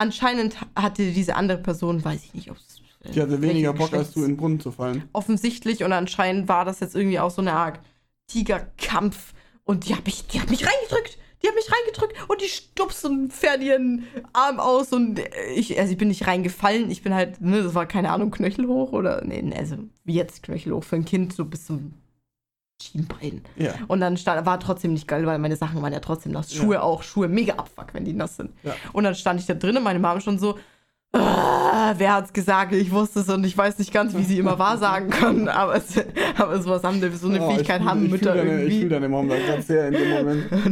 Anscheinend hatte diese andere Person, weiß ich nicht, ob es. Die hatte weniger Bock, als du in den Brunnen zu fallen. Offensichtlich und anscheinend war das jetzt irgendwie auch so eine Art Tigerkampf und die hat mich, die hat mich reingedrückt. Die hat mich reingedrückt und die stupst und fährt ihren Arm aus und ich, also ich bin nicht reingefallen. Ich bin halt, ne, das war keine Ahnung, knöchelhoch oder, nee, also wie jetzt knöchelhoch für ein Kind, so bis zum Schienbein. Ja. Und dann stand, war trotzdem nicht geil, weil meine Sachen waren ja trotzdem nass. Schuhe Ja. auch, Schuhe mega abfuck, wenn die nass sind. Ja. Und dann stand ich da drinnen, meine Mama schon so, ah, wer hat's gesagt? Ich wusste es und ich weiß nicht ganz, wie sie immer wahr sagen können, aber, es, aber sowas haben, so eine Oh, Fähigkeit ich fühl- haben ich Mütter deine, Ich irgendwie. fühle deine Mom da ganz sehr in dem Moment. Und,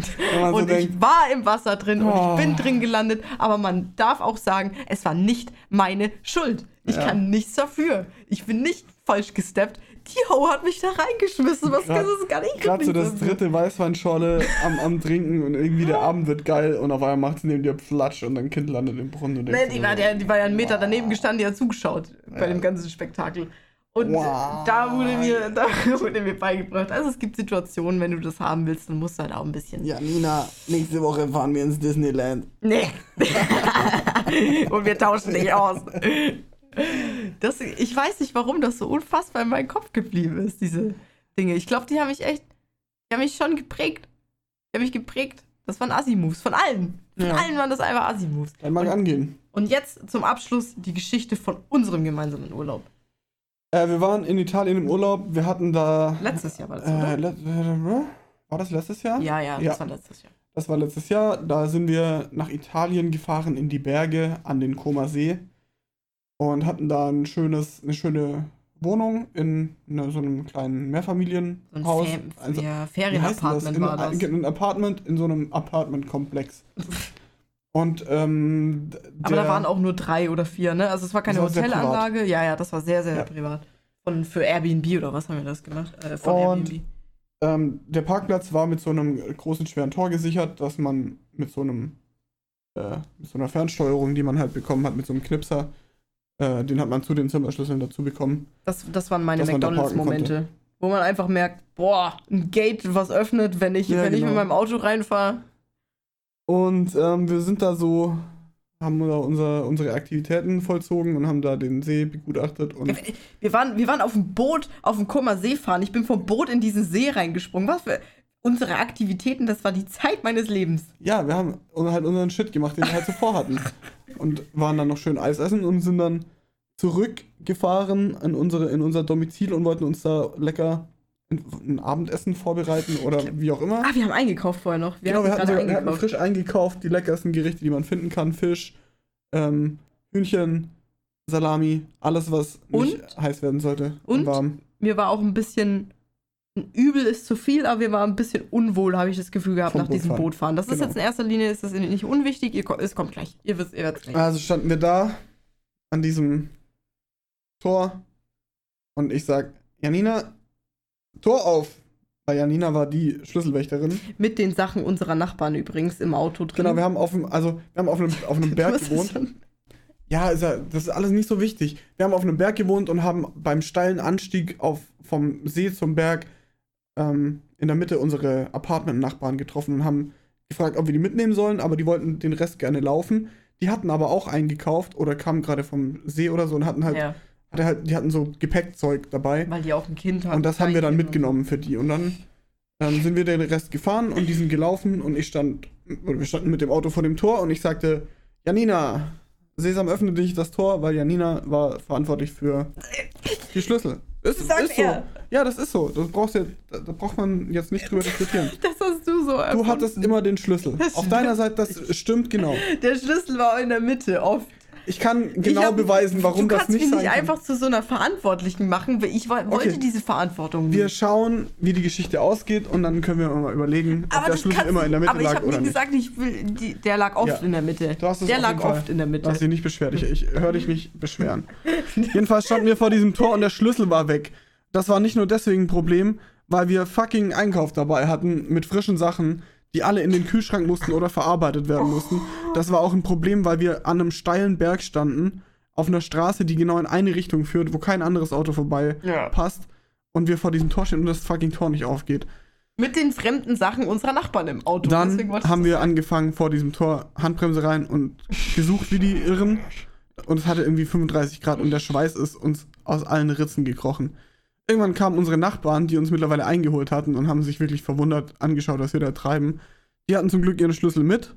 man so und denkt, ich war im Wasser drin und Oh. ich bin drin gelandet, aber man darf auch sagen, es war nicht meine Schuld. Ich Ja. kann nichts dafür. Ich bin nicht falsch gesteppt. Die Ho hat mich da reingeschmissen. Was Grad- das gar nicht Gerade so das dritte Weißweinschorle am, am Trinken und irgendwie der Abend wird geil und auf einmal macht es neben dir Platsch und dein Kind landet im Brunnen. Und Nee, die war, der, die war ja einen Meter daneben gestanden, die hat zugeschaut bei Ja. dem ganzen Spektakel. Und Wow. da, wurde mir, da wurde mir beigebracht. Also es gibt Situationen, wenn du das haben willst, dann musst du halt auch ein bisschen. Ja, Nina, nächste Woche fahren wir ins Disneyland. Nee. Und wir tauschen dich aus. Das, ich weiß nicht, warum das so unfassbar in meinem Kopf geblieben ist, diese Dinge. Ich glaube, die haben mich echt, die haben mich schon geprägt. Die haben mich geprägt. Das waren Assi-Moves, von allen. Von Ja. allen waren das einfach Assi-Moves. Dann mag angehen. Und jetzt zum Abschluss die Geschichte von unserem gemeinsamen Urlaub. Äh, wir waren in Italien im Urlaub. Wir hatten da. Letztes Jahr war das, Äh, oder? äh, war das letztes Jahr? Ja, ja, ja. das war letztes Jahr. Das war letztes Jahr. Da sind wir nach Italien gefahren in die Berge an den Koma See und hatten da ein schönes, eine schöne Wohnung in ne, so einem kleinen So ein Mehrfamilienhaus. Also, ja? Ferienapartment In, war das. ein, ein Apartment in so einem Apartmentkomplex. Und ähm, d- Aber da der- waren auch nur drei oder vier, ne? Also es war keine Hotelanlage. Ja, ja, das war sehr, sehr Ja. privat. Von, für Airbnb oder was haben wir das gemacht? Äh, von Und- Airbnb. Ähm, der Parkplatz war mit so einem großen, schweren Tor gesichert, dass man mit so einem, äh, mit so einer Fernsteuerung, die man halt bekommen hat, mit so einem Knipser, äh, den hat man zu den Zimmerschlüsseln dazu bekommen. Das, das waren meine McDonalds-Momente. Wo man einfach merkt, boah, ein Gate, was öffnet, wenn ich, Ja, wenn ich genau. mit meinem Auto reinfahre. Und ähm, wir sind da so, haben da unser, unsere Aktivitäten vollzogen und haben da den See begutachtet und Wir waren, wir waren auf dem Boot, auf dem Kummer See fahren. Ich bin vom Boot in diesen See reingesprungen. Was für unsere Aktivitäten, das war die Zeit meines Lebens. ja, wir haben halt unseren Shit gemacht, den wir halt so vorhatten. Und waren dann noch schön Eis essen und sind dann zurückgefahren in, unsere, in unser Domizil und wollten uns da lecker ein, Abendessen vorbereiten oder wie auch immer. Ah, wir haben eingekauft vorher noch. Wir genau, wir hatten hatten, so, gerade wir hatten eingekauft. frisch eingekauft, die leckersten Gerichte, die man finden kann. Fisch, ähm, Hühnchen, Salami, alles, was nicht Und? heiß werden sollte Und? warm. Mir war auch ein bisschen. Übel ist zu viel, aber wir waren ein bisschen unwohl, habe ich das Gefühl gehabt, Vom nach diesem Bootfahren. Bootfahren. Das ist Genau. jetzt in erster Linie ist das nicht unwichtig. Ihr, es kommt gleich. Ihr wisst, ihr werdet gleich. Also standen wir da an diesem Tor und ich sag, Janina, Tor auf! Weil Janina war die Schlüsselwächterin. Mit den Sachen unserer Nachbarn übrigens im Auto drin. Genau, wir haben auf dem, also wir haben auf einem, auf einem Berg ist gewohnt. Ja, ist ja, das ist alles nicht so wichtig. Wir haben auf einem Berg gewohnt und haben beim steilen Anstieg auf, vom See zum Berg ähm, in der Mitte unsere Apartment-Nachbarn getroffen und haben gefragt, ob wir die mitnehmen sollen, aber die wollten den Rest gerne laufen. Die hatten aber auch eingekauft oder kamen gerade vom See oder so und hatten halt, Ja, hatte halt, die hatten so Gepäckzeug dabei. weil die auch ein Kind hatten. Und das haben wir dann mitgenommen für die. Und dann ähm, sind wir den Rest gefahren und die sind gelaufen und ich stand, oder wir standen mit dem Auto vor dem Tor und ich sagte, Janina, Sesam, öffne dich das Tor, weil Janina war verantwortlich für die Schlüssel. Das Sagt ist so. er. Ja, das ist so. Das brauchst du, da, braucht man jetzt nicht drüber diskutieren. Das hast du so Du erfunden. hattest immer den Schlüssel. Auf deiner Seite, das stimmt genau. Der Schlüssel war in der Mitte, oft. Ich kann Ich genau hab- beweisen, warum du das kannst nicht mich sein nicht kann. einfach zu so einer Verantwortlichen machen, weil ich wo- wollte Okay. diese Verantwortung Wir nicht. schauen, wie die Geschichte ausgeht und dann können wir mal überlegen, ob der Schlüssel kannst immer du- in der Mitte aber ich lag habe oder nie nicht. gesagt, ich will, die, der lag oft Ja. in der Mitte. Du hast es der lag Fall. oft in der Du Mitte. hast dich nicht beschwert. Ich, ich höre dich nicht beschweren. Jedenfalls standen wir vor diesem Tor und der Schlüssel war weg. Das war nicht nur deswegen ein Problem, weil wir fucking Einkauf dabei hatten mit frischen Sachen, die alle in den Kühlschrank mussten oder verarbeitet werden mussten. Das war auch ein Problem, weil wir an einem steilen Berg standen, auf einer Straße, die genau in eine Richtung führt, wo kein anderes Auto vorbei Ja. passt. Und wir vor diesem Tor stehen und das fucking Tor nicht aufgeht. Mit den fremden Sachen unserer Nachbarn im Auto. Dann haben wir angefangen vor diesem Tor Handbremse rein und gesucht wie die Irren. Und es hatte irgendwie 35 Grad und der Schweiß ist uns aus allen Ritzen gekrochen. Irgendwann kamen unsere Nachbarn, die uns mittlerweile eingeholt hatten und haben sich wirklich verwundert angeschaut, was wir da treiben. Die hatten zum Glück ihren Schlüssel mit,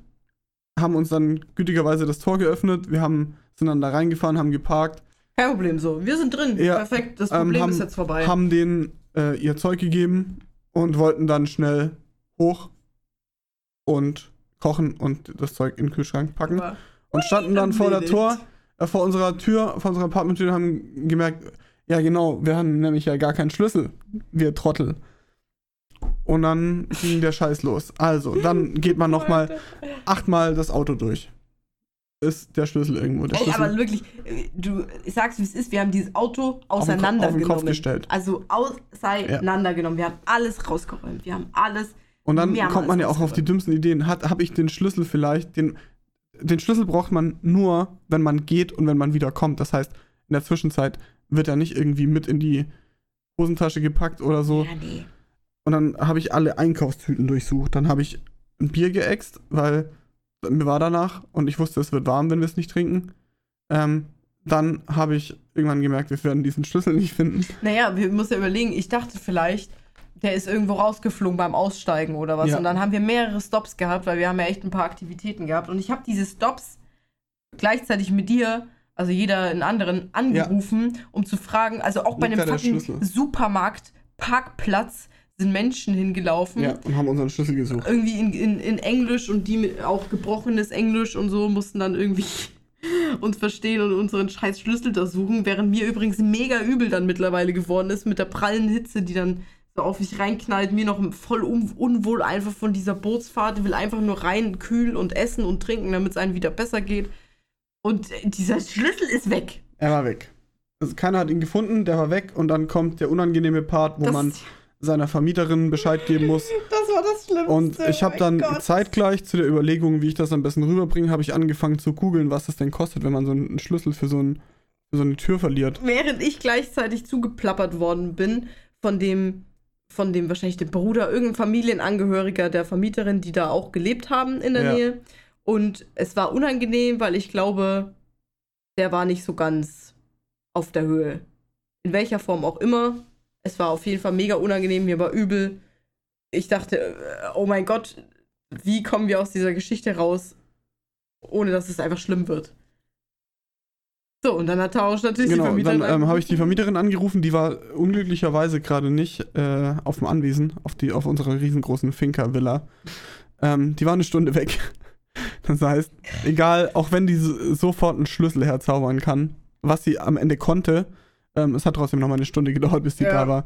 haben uns dann gütigerweise das Tor geöffnet. Wir haben, sind dann da reingefahren, haben geparkt, Kein Problem, so. Wir sind drin. Ja, Perfekt. Das ähm, Problem haben, ist jetzt vorbei. haben denen äh, ihr Zeug gegeben und wollten dann schnell hoch und kochen und das Zeug in den Kühlschrank packen. Aber und standen dann vor der. Tor, äh, vor unserer Tür, vor unserer Apartmenttür und haben gemerkt, ja genau, wir haben nämlich ja gar keinen Schlüssel, wir Trottel. Und dann ging der Scheiß los. Also, dann geht man nochmal achtmal das Auto durch. Ist der Schlüssel irgendwo. Der Ey, Schlüssel. aber wirklich, du sagst, wie es ist. Wir haben dieses Auto Ko- auf den auseinandergenommen. Kopf gestellt. Also auseinandergenommen. Wir haben alles rausgeräumt. Wir haben alles. Und dann kommt man ja auch auf die dümmsten Ideen. Habe ich den Schlüssel vielleicht, den, den Schlüssel braucht man nur, wenn man geht und wenn man wieder kommt. Das heißt, in der Zwischenzeit wird er nicht irgendwie mit in die Hosentasche gepackt oder so. Ja, nee. Und dann habe ich alle Einkaufstüten durchsucht. Dann habe ich ein Bier geäxt, weil mir war danach und ich wusste, es wird warm, wenn wir es nicht trinken. Ähm, dann habe ich irgendwann gemerkt, wir werden diesen Schlüssel nicht finden. Naja, wir müssen ja überlegen, ich dachte vielleicht, der ist irgendwo rausgeflogen beim Aussteigen oder was. Ja. Und dann haben wir mehrere Stops gehabt, weil wir haben ja echt ein paar Aktivitäten gehabt. Und ich habe diese Stops gleichzeitig mit dir, also jeder in anderen, angerufen, um zu fragen, also auch bei Liegt einem da der fucking? Supermarkt, Parkplatz sind Menschen hingelaufen. Ja, und haben unseren Schlüssel gesucht. Irgendwie in, in, in Englisch und die mit auch gebrochenes Englisch und so mussten dann irgendwie uns verstehen und unseren scheiß Schlüssel da suchen, während mir übrigens mega übel dann mittlerweile geworden ist mit der prallen Hitze, die dann so auf mich reinknallt, mir noch voll un unwohl einfach von dieser Bootsfahrt, Ich will einfach nur rein, kühl und essen und trinken, damit es einem wieder besser geht. Und äh, dieser Schlüssel ist weg. Er war weg. Also keiner hat ihn gefunden, der war weg und dann kommt der unangenehme Part, wo Das, man seiner Vermieterin Bescheid geben muss. das war das Schlimmste. Und ich habe oh dann Gott. zeitgleich zu der Überlegung, wie ich das am besten rüberbringe, habe ich angefangen zu googeln, was das denn kostet, wenn man so einen Schlüssel für so, ein, für so eine Tür verliert. während ich gleichzeitig zugeplappert worden bin von dem, von dem wahrscheinlich dem Bruder, irgendein Familienangehöriger der Vermieterin, die da auch gelebt haben in der Ja. Nähe. Und es war unangenehm, weil ich glaube, der war nicht so ganz auf der Höhe. In welcher Form auch immer. Es war auf jeden Fall mega unangenehm, mir war übel. Ich dachte, äh, oh mein Gott, wie kommen wir aus dieser Geschichte raus, ohne dass es einfach schlimm wird. So, und dann hat Tausch natürlich die Genau, Vermieterin dann ähm, habe ich die. Vermieterin angerufen, die war unglücklicherweise gerade nicht äh, auf dem Anwesen, auf, die, auf unserer riesengroßen Finca-Villa. Ähm, die war eine Stunde weg. Das heißt, egal, auch wenn die so- sofort einen Schlüssel herzaubern kann, was sie am Ende konnte, ähm, es hat trotzdem noch mal eine Stunde gedauert, bis die Ja. da war.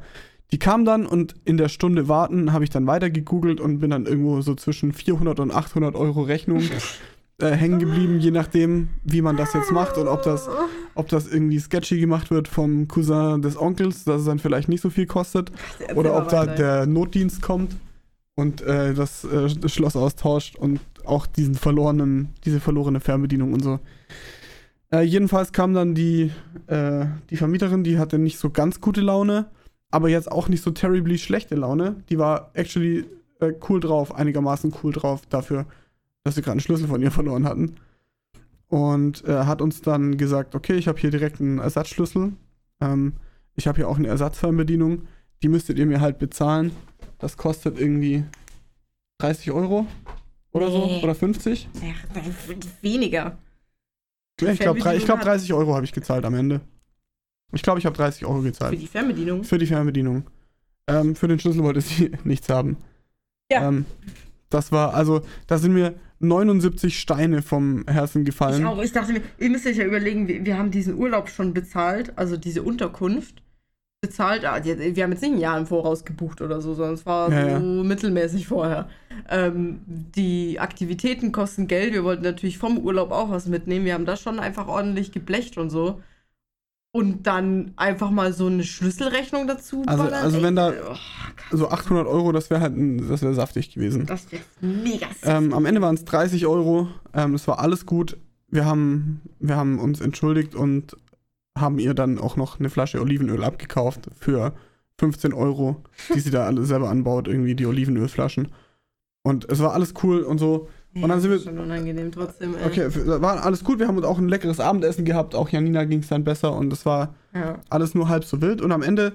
Die kam dann und in der Stunde warten habe ich dann weiter gegoogelt und bin dann irgendwo so zwischen 400 und 800 Euro Rechnung äh, hängen geblieben, je nachdem, wie man das jetzt macht und ob das, ob das irgendwie sketchy gemacht wird vom Cousin des Onkels, dass es dann vielleicht nicht so viel kostet. Oder ob da der Notdienst kommt und äh, das, äh, das Schloss austauscht und auch diesen verlorenen, diese verlorene Fernbedienung und so. Äh, jedenfalls kam dann die, äh, die Vermieterin, die hatte nicht so ganz gute Laune, aber jetzt auch nicht so terribly schlechte Laune. Die war actually äh, cool drauf, einigermaßen cool drauf dafür, dass wir gerade einen Schlüssel von ihr verloren hatten. Und äh, hat uns dann gesagt, okay, ich habe hier direkt einen Ersatzschlüssel. Ähm, ich habe hier auch eine Ersatzfernbedienung. Die müsstet ihr mir halt bezahlen. Das kostet irgendwie 30 Euro oder so. Nee. Oder 50. Ja, weniger. Ja, ich glaube, ich Fernbedienung glaub, hat- 30 Euro habe ich gezahlt am Ende. Ich glaube, ich habe 30 Euro Für gezahlt. die Fernbedienung. Für die Fernbedienung. Ähm, für den Schlüssel wollte sie nichts haben. Ja. Ähm, das war, also, da sind mir 79 Steine vom Herzen Ich gefallen. auch. Ich dachte mir, ihr müsst euch ja überlegen, wir, wir haben diesen Urlaub schon bezahlt, also diese Unterkunft bezahlt. Ah, Wir haben jetzt nicht ein Jahr im Voraus gebucht oder so, sondern es war Ja, so mittelmäßig vorher. Ähm, die Aktivitäten kosten Geld. Wir wollten natürlich vom Urlaub auch was mitnehmen. Wir haben das schon einfach ordentlich geblecht und so. Und dann einfach mal so eine Schlüsselrechnung dazu. Also- ballern. also wenn da- oh, So 800 Euro, das wäre halt, ein- das wäre saftig gewesen. das wäre mega Ähm, am Ende waren es 30 Euro. Ähm, es war alles gut. Wir haben, wir haben uns entschuldigt und haben ihr dann auch noch eine Flasche Olivenöl abgekauft für 15 Euro, die sie da alle selber anbaut, irgendwie die Olivenölflaschen. Und es war alles cool und so. Und dann sind wir- Das ist schon unangenehm trotzdem. Ey. Okay, war alles gut. Wir haben uns auch ein leckeres Abendessen gehabt. Auch Janina ging es dann besser und es war Ja. alles nur halb so wild. Und am Ende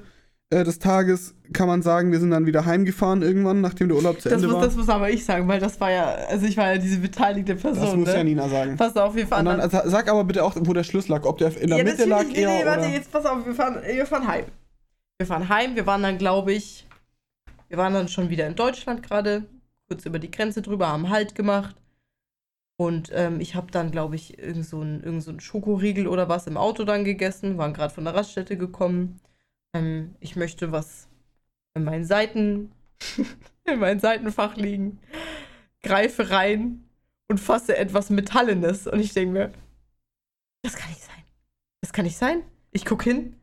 äh, des Tages kann man sagen, wir sind dann wieder heimgefahren irgendwann, nachdem der Urlaub zu Das Ende muss, war. das muss aber ich sagen, weil das war ja, also ich war ja diese beteiligte Person. das muss ne? Janina sagen. Pass auf, wir fahren Und dann, dann. sag aber bitte auch, wo der Schlüssel lag. Ob der in der ja, Mitte lag nee, eher nee, warte, oder... jetzt pass auf, wir fahren, wir fahren heim. Wir fahren heim, wir waren dann, glaube ich, wir waren dann schon wieder in Deutschland gerade, kurz über die Grenze drüber, haben Halt gemacht. Und ähm, ich habe dann, glaube ich, irgend so irgend so einen Schokoriegel oder was im Auto dann gegessen, waren gerade von der Raststätte gekommen. Ähm, ich möchte was in meinen Seiten, in mein Seitenfach liegen, greife rein und fasse etwas Metallenes. Und ich denke mir, das kann nicht sein. Das kann nicht sein. Ich gucke hin,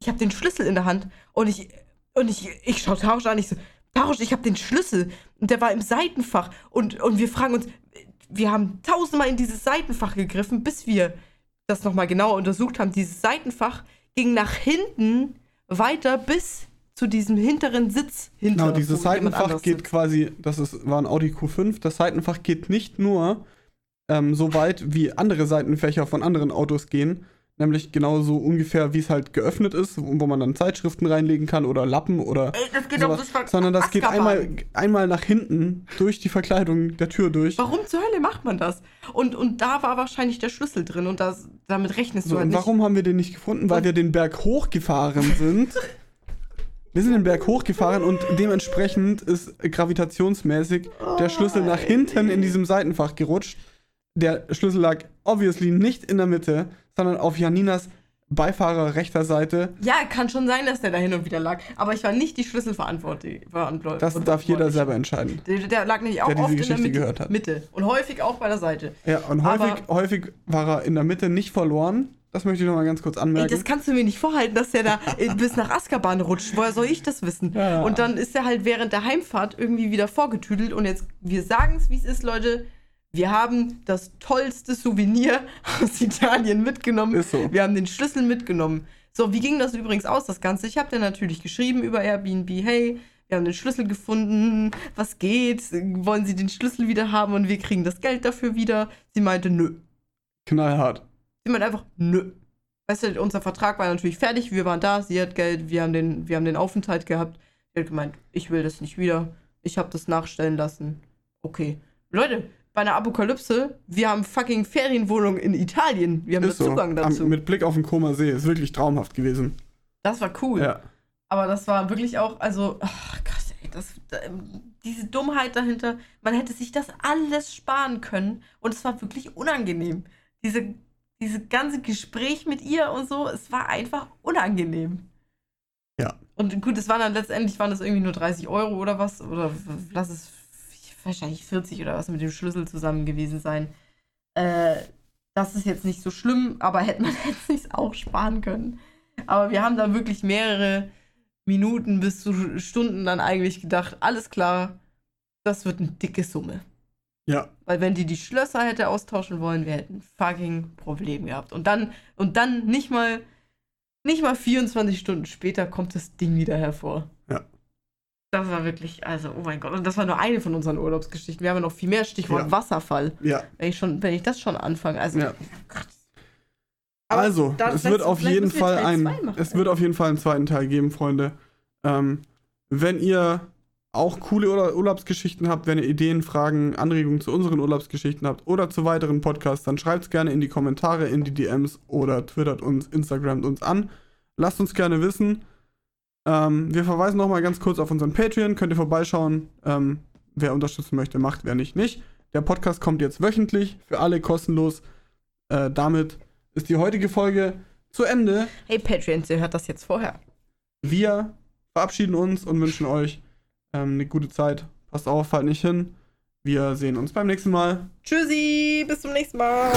ich habe den Schlüssel in der Hand und ich, und ich, ich schaue Tausch an, ich so, Tausch, ich habe den Schlüssel und der war im Seitenfach und, und wir fragen uns, wir haben tausendmal in dieses Seitenfach gegriffen, bis wir das nochmal genauer untersucht haben. Dieses Seitenfach ging nach hinten weiter bis zu diesem hinteren Sitz hinter. Genau, dieses Seitenfach geht sitzt. quasi, das ist, war ein Audi Q5, das Seitenfach geht nicht nur ähm, so weit, wie andere Seitenfächer von anderen Autos gehen, nämlich genauso ungefähr, wie es halt geöffnet ist, wo man dann Zeitschriften reinlegen kann oder Lappen oder Ey, das geht sowas, das sondern das geht Azkaban. einmal, einmal nach hinten durch die Verkleidung der Tür durch. Warum zur Hölle macht man das? Und, und da war wahrscheinlich der Schlüssel drin und das, damit rechnest So, du halt und nicht. warum haben wir den nicht gefunden? Weil Und- wir den Berg hochgefahren sind. Wir sind den Berg hochgefahren und dementsprechend ist gravitationsmäßig der Schlüssel nach hinten in diesem Seitenfach gerutscht. Der Schlüssel lag obviously nicht in der Mitte, sondern auf Janinas Beifahrer rechter Seite. Ja, kann schon sein, dass der da hin und wieder lag. Aber ich war nicht die Schlüsselverantwortliche. verantwort- Das darf jeder selber entscheiden. Der, der lag nämlich auch Der oft in der Mitte. Mitte. Und häufig auch bei der Seite. Ja, und häufig, Aber- häufig war er in der Mitte nicht verloren. Das möchte ich noch mal ganz kurz Ey, anmerken. das kannst du mir nicht vorhalten, dass der da bis nach Azkaban rutscht. Woher soll ich das wissen? Ja. Und dann ist er halt während der Heimfahrt irgendwie wieder vorgetüdelt. Und jetzt, wir sagen es, wie es ist, Leute. Wir haben das tollste Souvenir aus Italien mitgenommen. Ist so. Wir haben den Schlüssel mitgenommen. So, wie ging das übrigens aus, das Ganze? Ich habe dir natürlich geschrieben über Airbnb, hey, wir haben den Schlüssel gefunden, was geht? Wollen Sie den Schlüssel wieder haben und wir kriegen das Geld dafür wieder? Sie meinte, nö. Knallhart. Sie meinte einfach, nö. Weißt du, unser Vertrag war natürlich fertig, wir waren da, sie hat Geld, wir haben den, wir haben den Aufenthalt gehabt. Sie hat gemeint, ich will das nicht wieder, ich habe das nachstellen lassen. Okay. Leute, bei einer Apokalypse, wir haben fucking Ferienwohnung in Italien, wir haben Ist da so. Zugang Am, dazu. mit Blick auf den Koma See. Ist wirklich traumhaft gewesen. das war cool. Ja. Aber das war wirklich auch, also, ach Gott, ey, das, da, diese Dummheit dahinter, man hätte sich das alles sparen können und es war wirklich unangenehm. Diese, diese ganze Gespräch mit ihr und so, es war einfach unangenehm. Ja. Und gut, es waren dann letztendlich waren das irgendwie nur 30 Euro oder was, oder lass es wahrscheinlich 40 oder was mit dem Schlüssel zusammen gewesen sein. Äh, das ist jetzt nicht so schlimm, aber hätte man hätte sich auch sparen können. Aber wir haben da wirklich mehrere Minuten bis zu Stunden dann eigentlich gedacht, alles klar, das wird eine dicke Summe. Ja. Weil wenn die die Schlösser hätte austauschen wollen, wir hätten ein fucking Problem gehabt. Und dann, und dann nicht mal, nicht mal 24 Stunden später kommt das Ding wieder hervor. Das war wirklich, also, oh mein Gott. Und das war nur eine von unseren Urlaubsgeschichten. Wir haben ja noch viel mehr. Stichwort Ja. Wasserfall. Ja. Wenn ich, schon, wenn ich das schon anfange. Also, Ja. Also, dann es wird auf jeden Fall ein, machen. es wird auf jeden Fall einen zweiten Teil geben, Freunde. Ähm, wenn ihr auch coole Urla Urlaubsgeschichten habt, wenn ihr Ideen, Fragen, Anregungen zu unseren Urlaubsgeschichten habt oder zu weiteren Podcasts, dann schreibt es gerne in die Kommentare, in die DMs oder twittert uns, Instagramt uns an. lasst uns gerne wissen. Ähm, wir verweisen nochmal ganz kurz auf unseren Patreon. Könnt ihr vorbeischauen. Ähm, wer unterstützen möchte, macht, wer nicht, nicht. Der Podcast kommt jetzt wöchentlich, für alle kostenlos. Äh, damit ist die heutige Folge zu Ende. Hey Patreons, ihr hört das jetzt vorher. Wir verabschieden uns und wünschen euch ähm, eine gute Zeit. Passt auf, fallt nicht hin. Wir sehen uns beim nächsten Mal. Tschüssi, bis zum nächsten Mal.